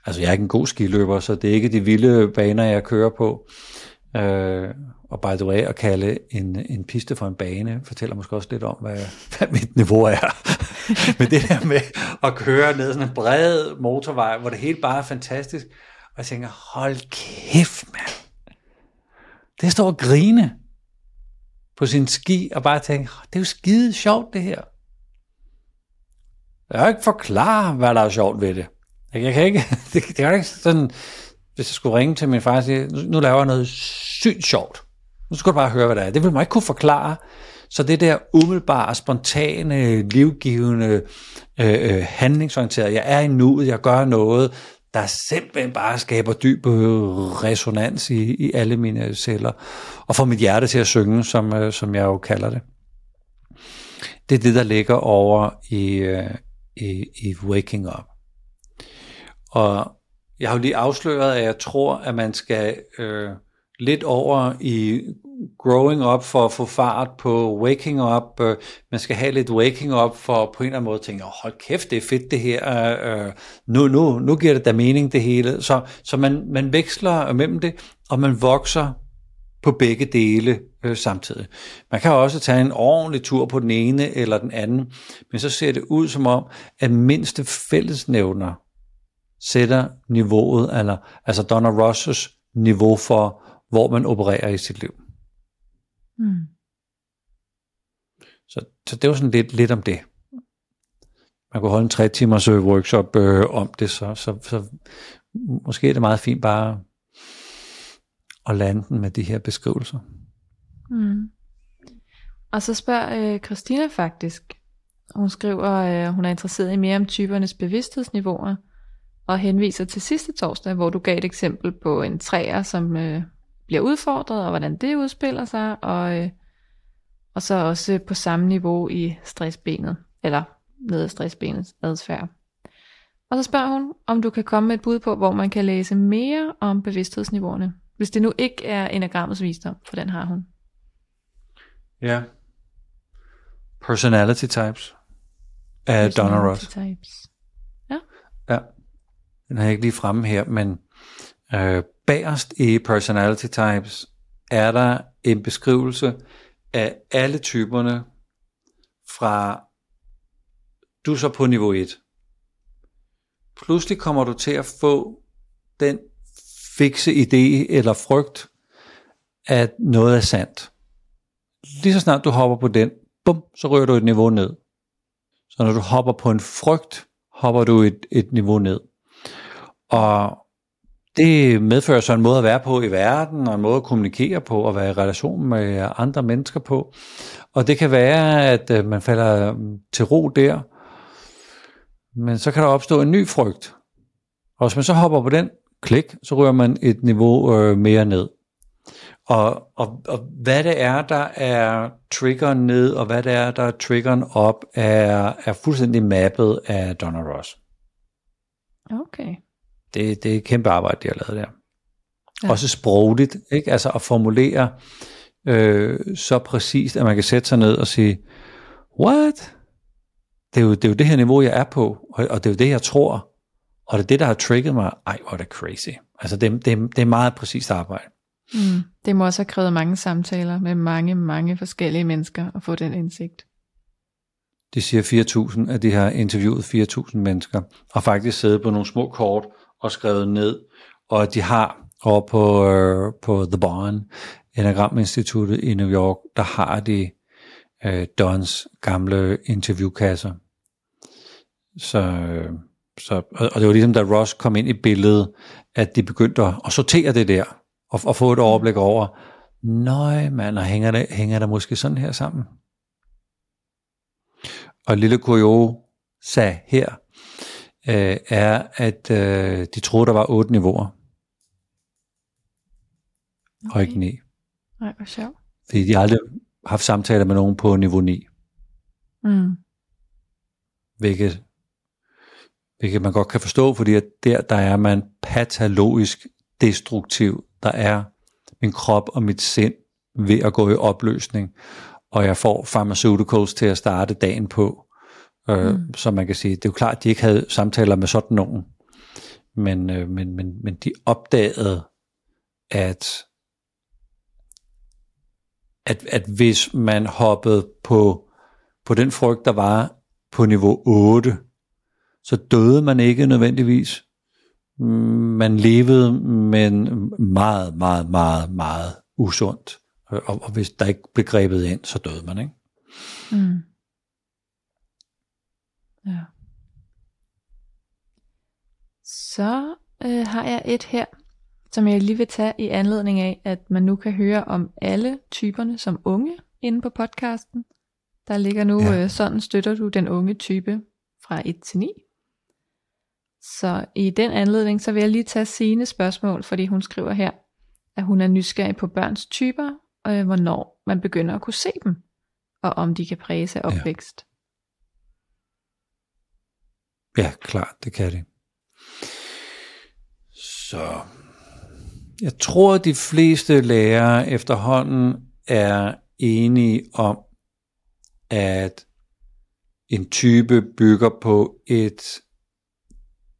Altså jeg er ikke en god skiløber, så det er ikke de vilde baner, jeg kører på. Øh, og by the way, at kalde en, en piste for en bane, fortæller måske også lidt om, hvad, hvad mit niveau er. Men det der med at køre ned sådan en bred motorvej, hvor det hele bare er fantastisk, og jeg tænker, hold kæft, mand. Det står og grine på sin ski, og bare tænke, det er jo skide sjovt det her. Jeg kan ikke forklare, hvad der er sjovt ved det. Jeg kan ikke, det, det er ikke sådan, hvis jeg skulle ringe til min far og sige, nu laver jeg noget sygt sjovt. Nu skal du bare høre, hvad det er. Det vil man ikke kunne forklare. Så det der umiddelbare, spontane, livgivende, øh, øh, handlingsorienterede, jeg er i nuet, jeg gør noget, der simpelthen bare skaber dyb øh, resonans i, i alle mine celler, og får mit hjerte til at synge, som, øh, som jeg jo kalder det. Det er det, der ligger over i, øh, i, i Waking Up. Og jeg har jo lige afsløret, at jeg tror, at man skal øh, lidt over i growing up for at få fart på waking up. Øh, man skal have lidt waking up for på en eller anden måde at tænke, oh, hold kæft, det er fedt det her. Øh, nu, nu, nu giver det da mening det hele. Så, så man, man veksler mellem det, og man vokser på begge dele øh, samtidig. Man kan også tage en ordentlig tur på den ene eller den anden, men så ser det ud som om, at mindste fællesnævner sætter niveauet, eller, altså Donna Rosses niveau for, hvor man opererer i sit liv. Mm. Så, så det var sådan lidt, lidt om det. Man kunne holde en tre timers øh, workshop øh, om det, så, så, så måske er det meget fint bare at lande den med de her beskrivelser. Mm. Og så spørger øh, Christina faktisk, hun skriver, at øh, hun er interesseret i mere om typernes bevidsthedsniveauer, og henviser til sidste torsdag, hvor du gav et eksempel på en træer, som øh, bliver udfordret, og hvordan det udspiller sig, og, øh, og så også på samme niveau i stressbenet, eller ned ad stressbenets adfærd. Og så spørger hun, om du kan komme med et bud på, hvor man kan læse mere om bevidsthedsniveauerne, hvis det nu ikke er enagrammets visdom, for den har hun. Ja. Personality types af Donna Ross. Types. Ja. Ja. Den har jeg ikke lige fremme her, men øh, bagerst i personality types er der en beskrivelse af alle typerne fra du så på niveau 1. Pludselig kommer du til at få den fikse idé eller frygt, at noget er sandt. Lige så snart du hopper på den, bum, så rører du et niveau ned. Så når du hopper på en frygt, hopper du et, et niveau ned. Og det medfører så en måde at være på i verden, og en måde at kommunikere på, og være i relation med andre mennesker på. Og det kan være, at øh, man falder til ro der, men så kan der opstå en ny frygt. Og hvis man så hopper på den, klik, så rører man et niveau øh, mere ned. Og, og, og hvad det er, der er triggeren ned, og hvad det er, der er triggeren op, er, er fuldstændig mappet af Donna Ross. Okay. Det, det er et kæmpe arbejde, de har lavet der. Ja. Også sprogligt, ikke? Altså at formulere øh, så præcist, at man kan sætte sig ned og sige, what? Det er jo det, er jo det her niveau, jeg er på, og, og det er jo det, jeg tror, og det er det, der har trigget mig. Ej, hvor er det crazy. Altså, det, det, det er meget præcist arbejde. Mm. Det må også have krævet mange samtaler med mange, mange forskellige mennesker at få den indsigt. De siger 4.000, at de har interviewet 4.000 mennesker, og faktisk siddet på nogle små kort og skrevet ned, og at de har over på, øh, på The Barn, Enagram Instituttet i New York, der har de øh, Dons gamle interviewkasser. Så, øh, så, og det var ligesom da Ross kom ind i billedet, at de begyndte at sortere det der, og, og få et overblik over, nøj mand, og hænger det, hænger det måske sådan her sammen? Og lille Kurio sagde her, øh, er, at øh, de troede, der var otte niveauer. Okay. Og ikke ni. Nej, hvor sjovt. Fordi de har aldrig haft samtaler med nogen på niveau 9. Mm. Hvilket, hvilket man godt kan forstå, fordi at der, der er man patologisk destruktiv. Der er min krop og mit sind ved at gå i opløsning, og jeg får pharmaceuticals til at starte dagen på. Øh, mm. Så man kan sige, det er jo klart, at de ikke havde samtaler med sådan nogen, men, øh, men, men, men de opdagede, at at, at hvis man hoppede på, på den frygt, der var på niveau 8, så døde man ikke nødvendigvis. Man levede, men meget, meget, meget, meget usundt. Og, og hvis der ikke blev grebet ind, så døde man, ikke? Mm. Ja. Så øh, har jeg et her, som jeg lige vil tage i anledning af, at man nu kan høre om alle typerne som unge inde på podcasten. Der ligger nu, ja. øh, sådan støtter du den unge type fra 1 til 9. Så i den anledning, så vil jeg lige tage sine spørgsmål, fordi hun skriver her, at hun er nysgerrig på børns typer, og øh, hvornår man begynder at kunne se dem, og om de kan præge af opvækst. Ja, ja klart, det kan det. Så jeg tror, at de fleste lærere efterhånden er enige om, at en type bygger på et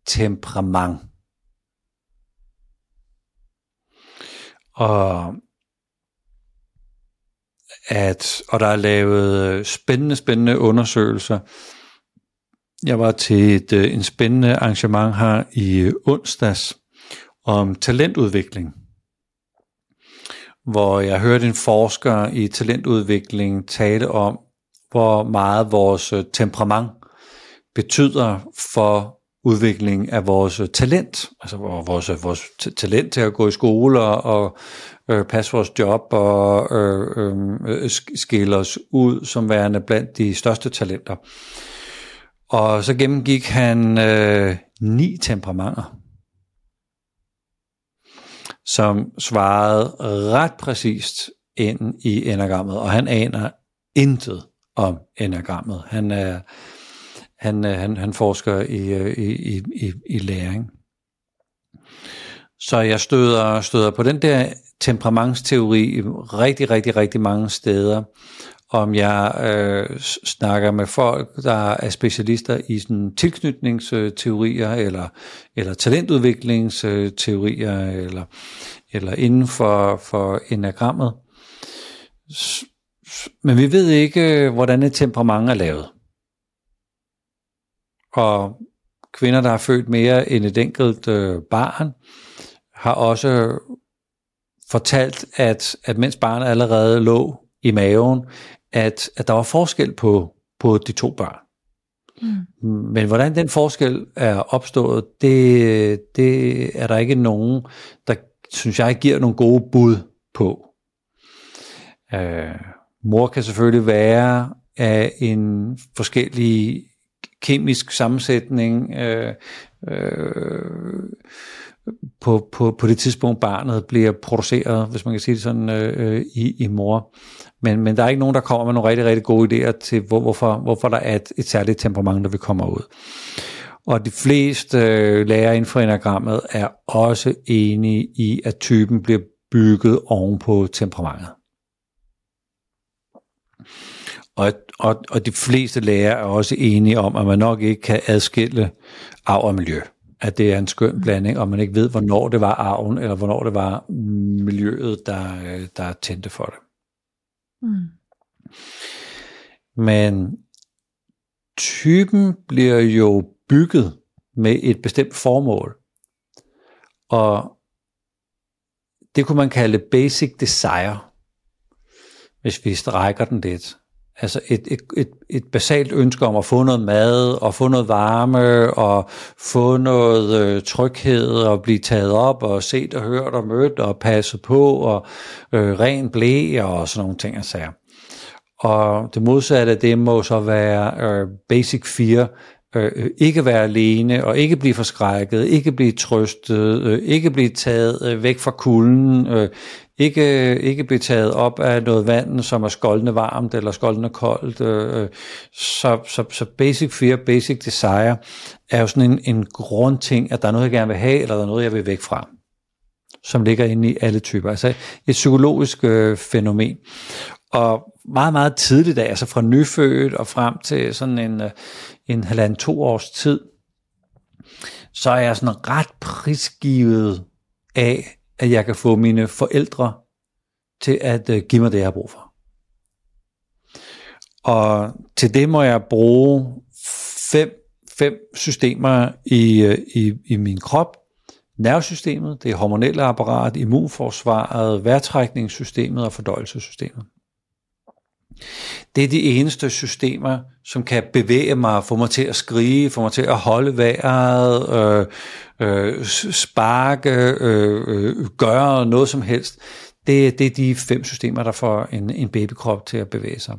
temperament. Og at, og der er lavet øh, spændende, spændende undersøgelser. Jeg var til et, øh, en spændende arrangement her i øh, onsdags, om talentudvikling, hvor jeg hørte en forsker i talentudvikling tale om, hvor meget vores temperament betyder for udvikling af vores talent, altså vores, vores talent til at gå i skole og, og øh, passe vores job og øh, øh, øh skille os ud som værende blandt de største talenter. Og så gennemgik han øh, ni temperamenter som svarede ret præcist ind i enagrammet, og han aner intet om enagrammet. Han, er, han, øh, han, han forsker øh, i, i, i, i læring. Så jeg støder, støder på den der temperamentsteori rigtig, rigtig, rigtig mange steder, om jeg øh, snakker med folk, der er specialister i sådan tilknytningsteorier, eller, eller talentudviklingsteorier, eller, eller inden for, for enagrammet. Men vi ved ikke, øh, hvordan et temperament er lavet. Og kvinder, der har født mere end et enkelt øh, barn, har også fortalt, at, at mens barnet allerede lå i maven, at, at der var forskel på, på de to børn. Mm. Men hvordan den forskel er opstået, det, det er der ikke nogen, der synes jeg giver nogle gode bud på. Øh, mor kan selvfølgelig være af en forskellig kemisk sammensætning øh, øh, på, på, på det tidspunkt barnet bliver produceret, hvis man kan sige det sådan, øh, i, i mor. Men, men der er ikke nogen, der kommer med nogle rigtig, rigtig gode idéer til, hvor, hvorfor, hvorfor der er et, et særligt temperament, der vi kommer ud. Og de fleste øh, lærere inden for enagrammet er også enige i, at typen bliver bygget oven på temperamentet. Og, og, og de fleste lærere er også enige om, at man nok ikke kan adskille arv og miljø. At det er en skøn blanding, og man ikke ved, hvornår det var arven, eller hvornår det var miljøet, der, der tændte for det. Mm. Men typen bliver jo bygget med et bestemt formål. Og det kunne man kalde basic desire, hvis vi strækker den lidt. Altså et, et, et, et basalt ønske om at få noget mad, og få noget varme, og få noget øh, tryghed, og blive taget op, og set og hørt og mødt, og passet på, og øh, ren blæ, og sådan nogle ting, og sager. Og det modsatte, det må så være øh, basic fear, øh, øh, ikke være alene, og ikke blive forskrækket, ikke blive trøstet, øh, ikke blive taget øh, væk fra kulden, øh, ikke, ikke blive taget op af noget vand, som er skoldende varmt eller skoldende koldt. Øh, øh, så, så, så basic fear, basic desire er jo sådan en, en grundting, at der er noget, jeg gerne vil have, eller der er noget, jeg vil væk fra som ligger inde i alle typer. Altså et psykologisk øh, fænomen. Og meget, meget tidligt, altså fra nyfødt og frem til sådan en, øh, en halvanden to års tid, så er jeg sådan ret prisgivet af, at jeg kan få mine forældre til at øh, give mig det, jeg har brug for. Og til det må jeg bruge fem, fem systemer i, øh, i, i min krop. Nervesystemet, det hormonelle apparat, immunforsvaret, vejrtrækningssystemet og fordøjelsessystemet. Det er de eneste systemer, som kan bevæge mig, få mig til at skrige, få mig til at holde vejret, øh, øh, sparke, øh, øh, gøre noget som helst. Det, det er de fem systemer, der får en, en babykrop til at bevæge sig.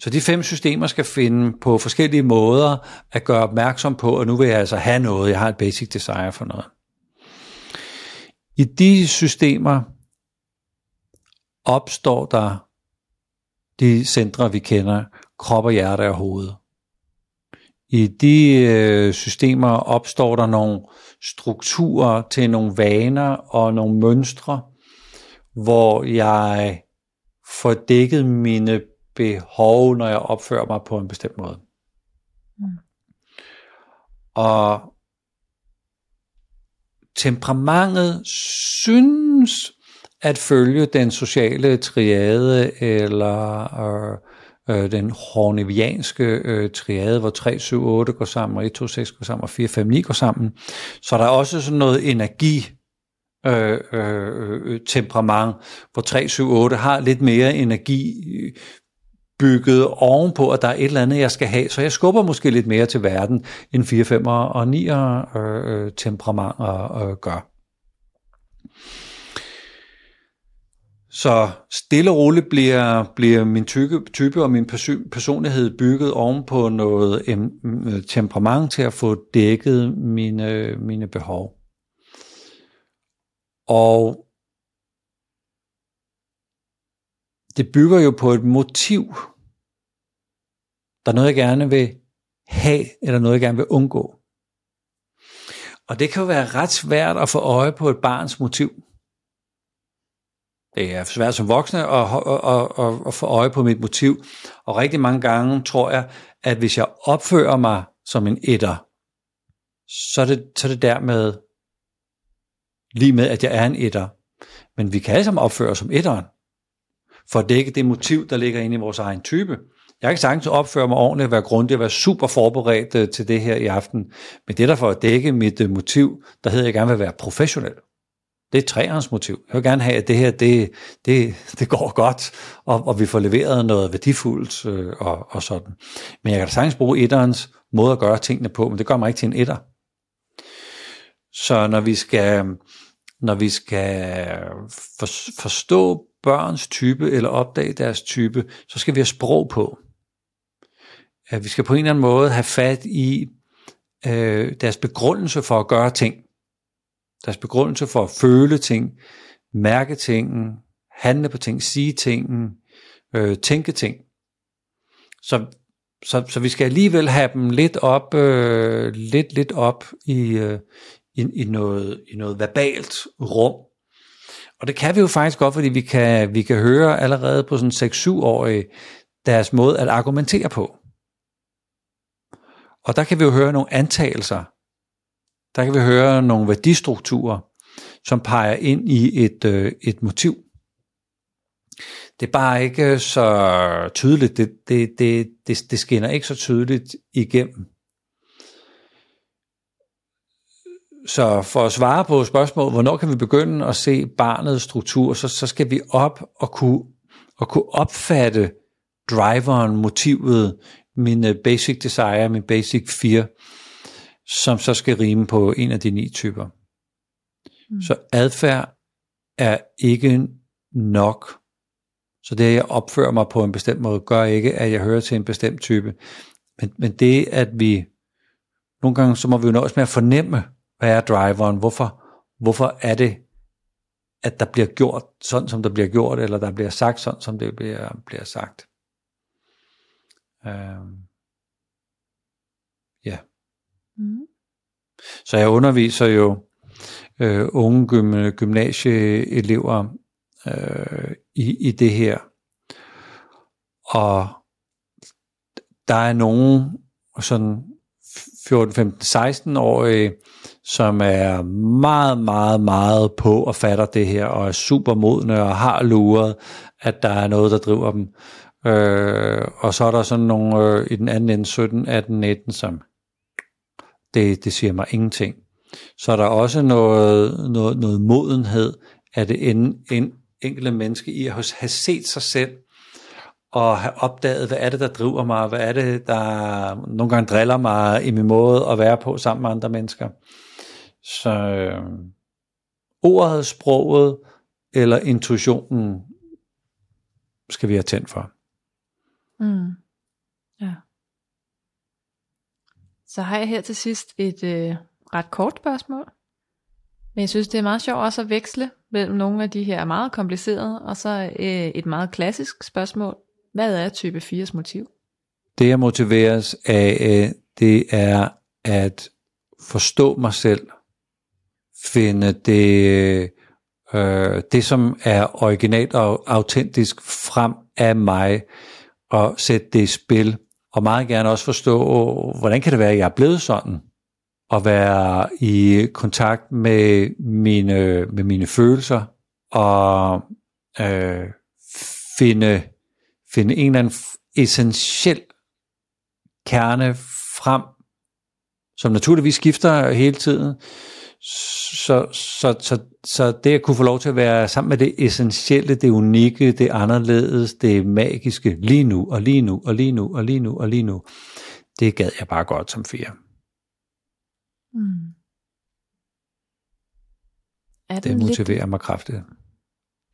Så de fem systemer skal finde på forskellige måder at gøre opmærksom på, at nu vil jeg altså have noget, jeg har et basic desire for noget. I de systemer opstår der de centre, vi kender, krop og hjerte og hoved. I de øh, systemer opstår der nogle strukturer til nogle vaner og nogle mønstre, hvor jeg får dækket mine behov, når jeg opfører mig på en bestemt måde. Mm. Og temperamentet synes at følge den sociale triade eller øh, øh den hornevianske øh, triade, hvor 3, 7, 8 går sammen, og 1, 2, 6 går sammen, og 4, 5, 9 går sammen. Så der er også sådan noget energi øh, øh, øh temperament, hvor 3, 7, 8 har lidt mere energi bygget ovenpå, at der er et eller andet, jeg skal have. Så jeg skubber måske lidt mere til verden, end 4, 5 og 9 øh, øh, temperament øh, gør. Så stille og roligt bliver, bliver min type, type og min personlighed bygget oven på noget øh, temperament til at få dækket mine, mine behov. Og det bygger jo på et motiv. Der er noget, jeg gerne vil have, eller noget, jeg gerne vil undgå. Og det kan jo være ret svært at få øje på et barns motiv. Det er svært som voksne at, at, at, at få øje på mit motiv. Og rigtig mange gange tror jeg, at hvis jeg opfører mig som en etter, så er det, så er det dermed lige med, at jeg er en etter. Men vi kan alle sammen opføre os som etteren, for at dække det motiv, der ligger inde i vores egen type. Jeg kan sagtens opføre mig ordentligt, være grundig og være super forberedt øh, til det her i aften. Men det er der for at dække mit øh, motiv, der hedder, at jeg gerne vil være professionel. Det er træernes motiv. Jeg vil gerne have, at det her, det, det, det går godt, og, og vi får leveret noget værdifuldt øh, og, og sådan. Men jeg kan da sagtens bruge etterens måde at gøre tingene på, men det gør mig ikke til en etter. Så når vi skal, når vi skal for, forstå børns type eller opdage deres type, så skal vi have sprog på. At vi skal på en eller anden måde have fat i øh, deres begrundelse for at gøre ting deres begrundelse for at føle ting, mærke ting, handle på ting, sige ting, øh, tænke ting. Så så, så vi skal alligevel have dem lidt op, øh, lidt, lidt op i, øh, i, i, noget, i noget verbalt rum. Og det kan vi jo faktisk godt, fordi vi kan, vi kan høre allerede på sådan 6-7-årige deres måde at argumentere på. Og der kan vi jo høre nogle antagelser. Der kan vi høre nogle værdistrukturer, som peger ind i et, øh, et motiv. Det er bare ikke så tydeligt. Det, det, det, det, det skinner ikke så tydeligt igennem. Så for at svare på spørgsmålet, hvornår kan vi begynde at se barnets struktur, så, så skal vi op og kunne, og kunne opfatte driveren, motivet, min øh, basic desire, min basic fear, som så skal rime på en af de ni typer. Mm. Så adfærd er ikke nok. Så det, at jeg opfører mig på en bestemt måde, gør ikke, at jeg hører til en bestemt type. Men, men det, at vi nogle gange, så må vi jo nøjes med at fornemme, hvad er driveren? Hvorfor, hvorfor er det, at der bliver gjort sådan, som der bliver gjort, eller der bliver sagt sådan, som det bliver, bliver sagt? Øh, ja. Mm. Så jeg underviser jo øh, unge gym, gymnasieelever øh, i, i det her. Og der er nogen sådan 14, 15, 16 årige, som er meget, meget, meget på og fatter det her, og er super modne og har luret, at der er noget, der driver dem. Øh, og så er der sådan nogle øh, i den anden ende, 17, 18, 19, som det, det siger mig ingenting. Så er der også noget, noget, noget modenhed af det en, en, enkelte menneske i at have set sig selv og have opdaget, hvad er det, der driver mig, hvad er det, der nogle gange driller mig i min måde at være på sammen med andre mennesker. Så øh, ordet, sproget eller intuitionen skal vi have tændt for. Mm. Ja. Så har jeg her til sidst et øh, ret kort spørgsmål. Men jeg synes, det er meget sjovt også at veksle mellem nogle af de her meget komplicerede, og så øh, et meget klassisk spørgsmål. Hvad er type 4's motiv? Det jeg motiveres af, øh, det er at forstå mig selv, finde det, øh, det som er originalt og autentisk frem af mig, og sætte det i spil, og meget gerne også forstå, hvordan kan det være, at jeg er blevet sådan, og være i kontakt med mine, med mine følelser, og øh, finde, finde en eller anden essentiel kerne frem, som naturligvis skifter hele tiden, så, så, så, så det at kunne få lov til at være sammen med det essentielle, det unikke, det anderledes, det magiske, lige nu, og lige nu, og lige nu, og lige nu, og lige nu, det gad jeg bare godt som fire. Mm. Er det motiverer lidt, mig kraftigt.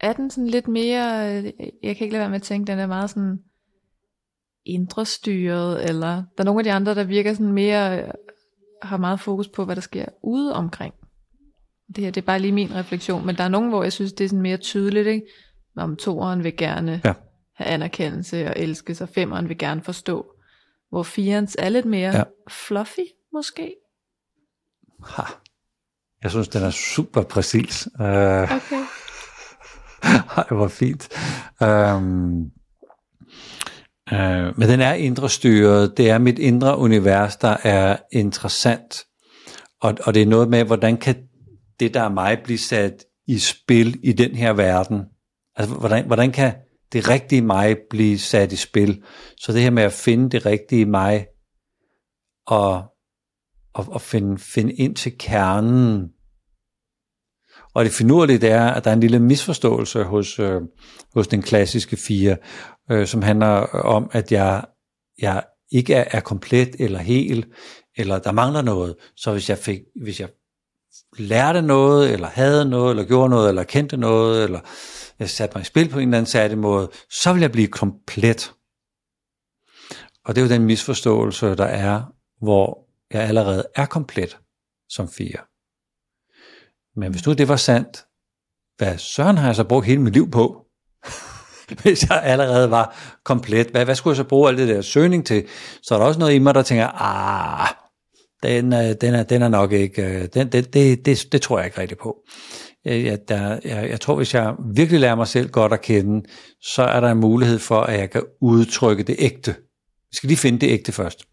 Er den sådan lidt mere, jeg kan ikke lade være med at tænke, den er meget sådan indre styret, eller der er nogle af de andre, der virker sådan mere har meget fokus på, hvad der sker ude omkring. Det her, det er bare lige min refleksion, men der er nogen, hvor jeg synes, det er sådan mere tydeligt, ikke? Om toeren vil gerne ja. have anerkendelse og elske, og femeren vil gerne forstå. Hvor firens er lidt mere ja. fluffy, måske. Ha. Jeg synes, den er super præcis. Uh, okay. Ej, hvor fint. Um, Øh, men den er indre styret. Det er mit indre univers, der er interessant. Og, og det er noget med, hvordan kan det, der er mig, blive sat i spil i den her verden? Altså, hvordan, hvordan kan det rigtige mig blive sat i spil? Så det her med at finde det rigtige mig, og, og, og finde, finde ind til kernen. Og det finurlige er, at der er en lille misforståelse hos, øh, hos den klassiske fire, øh, som handler om, at jeg, jeg ikke er, er komplet eller hel, eller der mangler noget. Så hvis jeg, fik, hvis jeg lærte noget, eller havde noget, eller gjorde noget, eller kendte noget, eller jeg satte mig i spil på en eller anden særlig måde, så vil jeg blive komplet. Og det er jo den misforståelse, der er, hvor jeg allerede er komplet som fire. Men hvis nu det var sandt, hvad søren har jeg så brugt hele mit liv på? hvis jeg allerede var komplet. Hvad, hvad skulle jeg så bruge alt det der søgning til? Så er der også noget i mig, der tænker, ah, den, den, er, den er nok ikke, den, det, det, det, det tror jeg ikke rigtigt på. Jeg, der, jeg, jeg tror, hvis jeg virkelig lærer mig selv godt at kende, så er der en mulighed for, at jeg kan udtrykke det ægte. Vi skal lige finde det ægte først.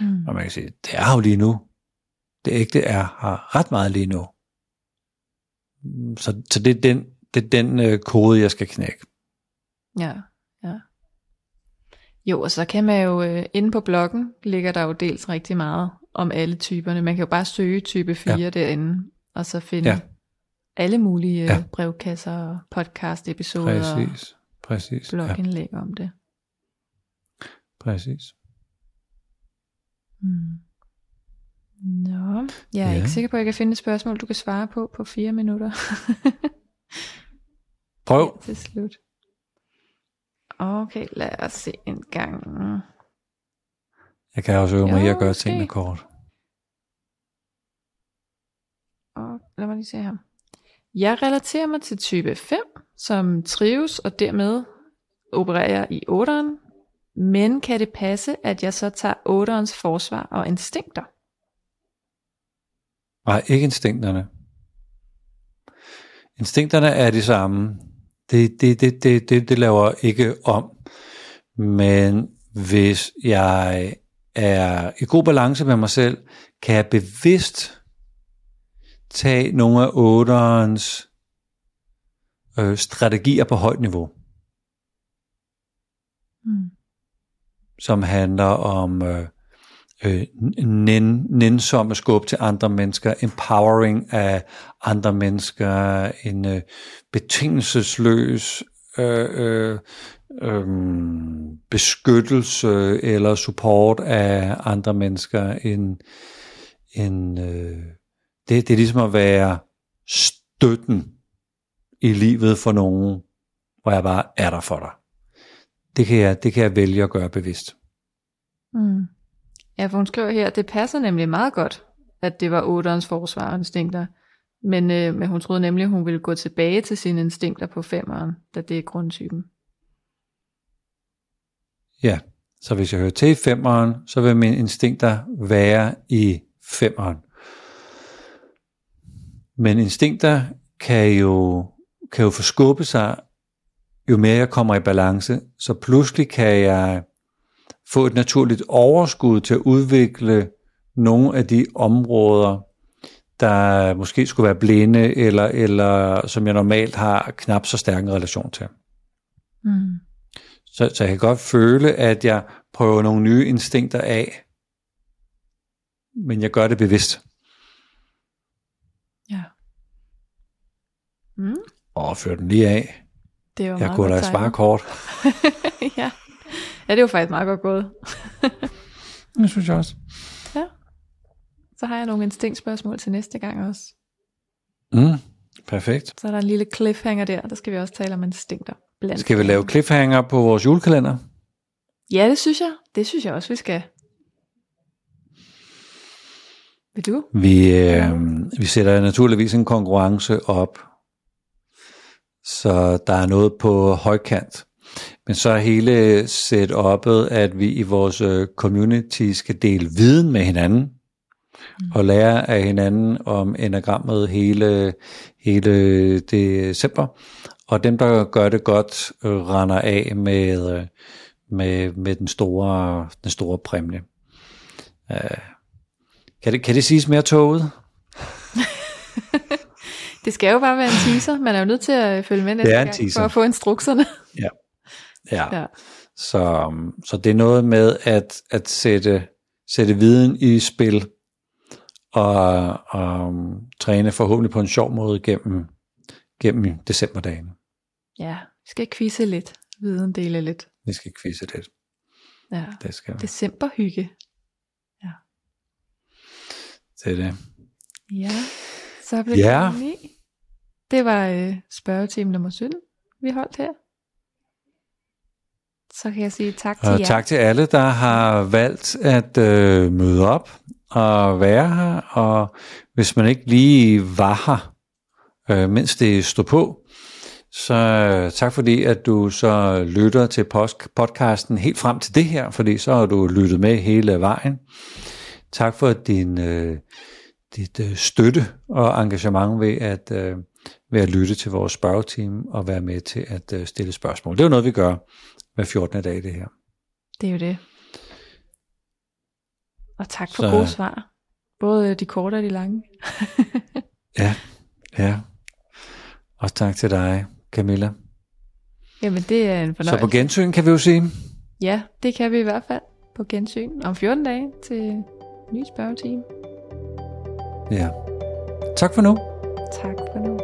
Mm. Og man kan sige, det er jo lige nu. Det ægte er har ret meget lige nu. Så, så det er den, det er den øh, kode, jeg skal knække. Ja, ja. Jo, og så kan man jo, øh, inde på bloggen ligger der jo dels rigtig meget om alle typerne. Man kan jo bare søge type 4 ja. derinde, og så finde ja. alle mulige ja. brevkasser og podcast-episoder præcis, præcis, og blogindlæg ja. om det. Præcis. Mm. Nå, jeg er ja. ikke sikker på, at jeg kan finde et spørgsmål, du kan svare på på fire minutter. Prøv. Til slut. Okay, lad os se en gang. Jeg kan også øve mig i at gøre tingene kort. Og lad mig lige se her. Jeg relaterer mig til type 5, som trives og dermed opererer i 8'eren. Men kan det passe, at jeg så tager 8'erens forsvar og instinkter? Nej, ikke instinkterne. Instinkterne er de samme. Det, det, det, det, det, det laver ikke om. Men hvis jeg er i god balance med mig selv, kan jeg bevidst tage nogle af otterens øh, strategier på højt niveau. Mm. Som handler om øh, øh, nænsomme skub til andre mennesker, empowering af andre mennesker, en øh, betingelsesløs øh, øh, øh, beskyttelse eller support af andre mennesker, en, en, øh, det, det er ligesom at være støtten i livet for nogen, hvor jeg bare er der for dig. Det kan jeg, det kan jeg vælge at gøre bevidst. Mm. Ja, for hun skriver her, det passer nemlig meget godt, at det var otterens forsvar og instinkter. Men, øh, men hun troede nemlig, at hun ville gå tilbage til sine instinkter på femeren, da det er grundtypen. Ja, så hvis jeg hører til i femeren, så vil mine instinkter være i femeren. Men instinkter kan jo, kan jo forskubbe sig, jo mere jeg kommer i balance. Så pludselig kan jeg få et naturligt overskud til at udvikle nogle af de områder, der måske skulle være blinde, eller, eller som jeg normalt har knap så stærk en relation til. Mm. Så, så jeg kan godt føle, at jeg prøver nogle nye instinkter af, men jeg gør det bevidst. Ja. Mm. Og før den lige af. Det var jeg kunne da svare kort. ja. Ja, det var faktisk meget godt gået. det synes jeg også. Ja. Så har jeg nogle instinktspørgsmål til næste gang også. Mm, perfekt. Så er der en lille cliffhanger der, der skal vi også tale om instinkter. Blandt skal vi lave cliffhanger på vores julekalender? Ja, det synes jeg. Det synes jeg også, vi skal. Vil du? Vi, øh, vi sætter naturligvis en konkurrence op, så der er noget på højkant. Men så er hele setup'et, at vi i vores øh, community skal dele viden med hinanden, mm. og lære af hinanden om enagrammet hele, hele december. Og dem, der gør det godt, øh, render af med, øh, med, med den, store, den store præmie. Uh, kan, det, kan det siges mere toget? det skal jo bare være en teaser. Man er jo nødt til at følge med næste gang, for at få instrukserne. Ja. Ja. ja. Så, så det er noget med at, at sætte, sætte viden i spil og, og um, træne forhåbentlig på en sjov måde gennem, gennem decemberdagen. Ja, vi skal quizze lidt, viden dele lidt. Vi skal quizze lidt. Ja, det skal vi. decemberhygge. Ja. Det er det. Ja, så blev ja. det Det var øh, spørgetime nummer 17, vi holdt her. Så kan jeg sige tak til og jer. tak til alle, der har valgt at øh, møde op og være her. Og hvis man ikke lige var her, øh, mens det stod på, Så øh, tak fordi, at du så lytter til podcasten helt frem til det her, fordi så har du lyttet med hele vejen. Tak for din, øh, dit øh, støtte og engagement ved at, øh, ved at lytte til vores spørgeteam og være med til at øh, stille spørgsmål. Det er jo noget, vi gør hver 14. dag det her. Det er jo det. Og tak for så, gode svar. Både de korte og de lange. ja, ja. Og tak til dig, Camilla. Jamen, det er en fornøjelse. Så på gensyn, kan vi jo sige. Ja, det kan vi i hvert fald på gensyn om 14 dage til ny spørgetime. Ja. Tak for nu. Tak for nu.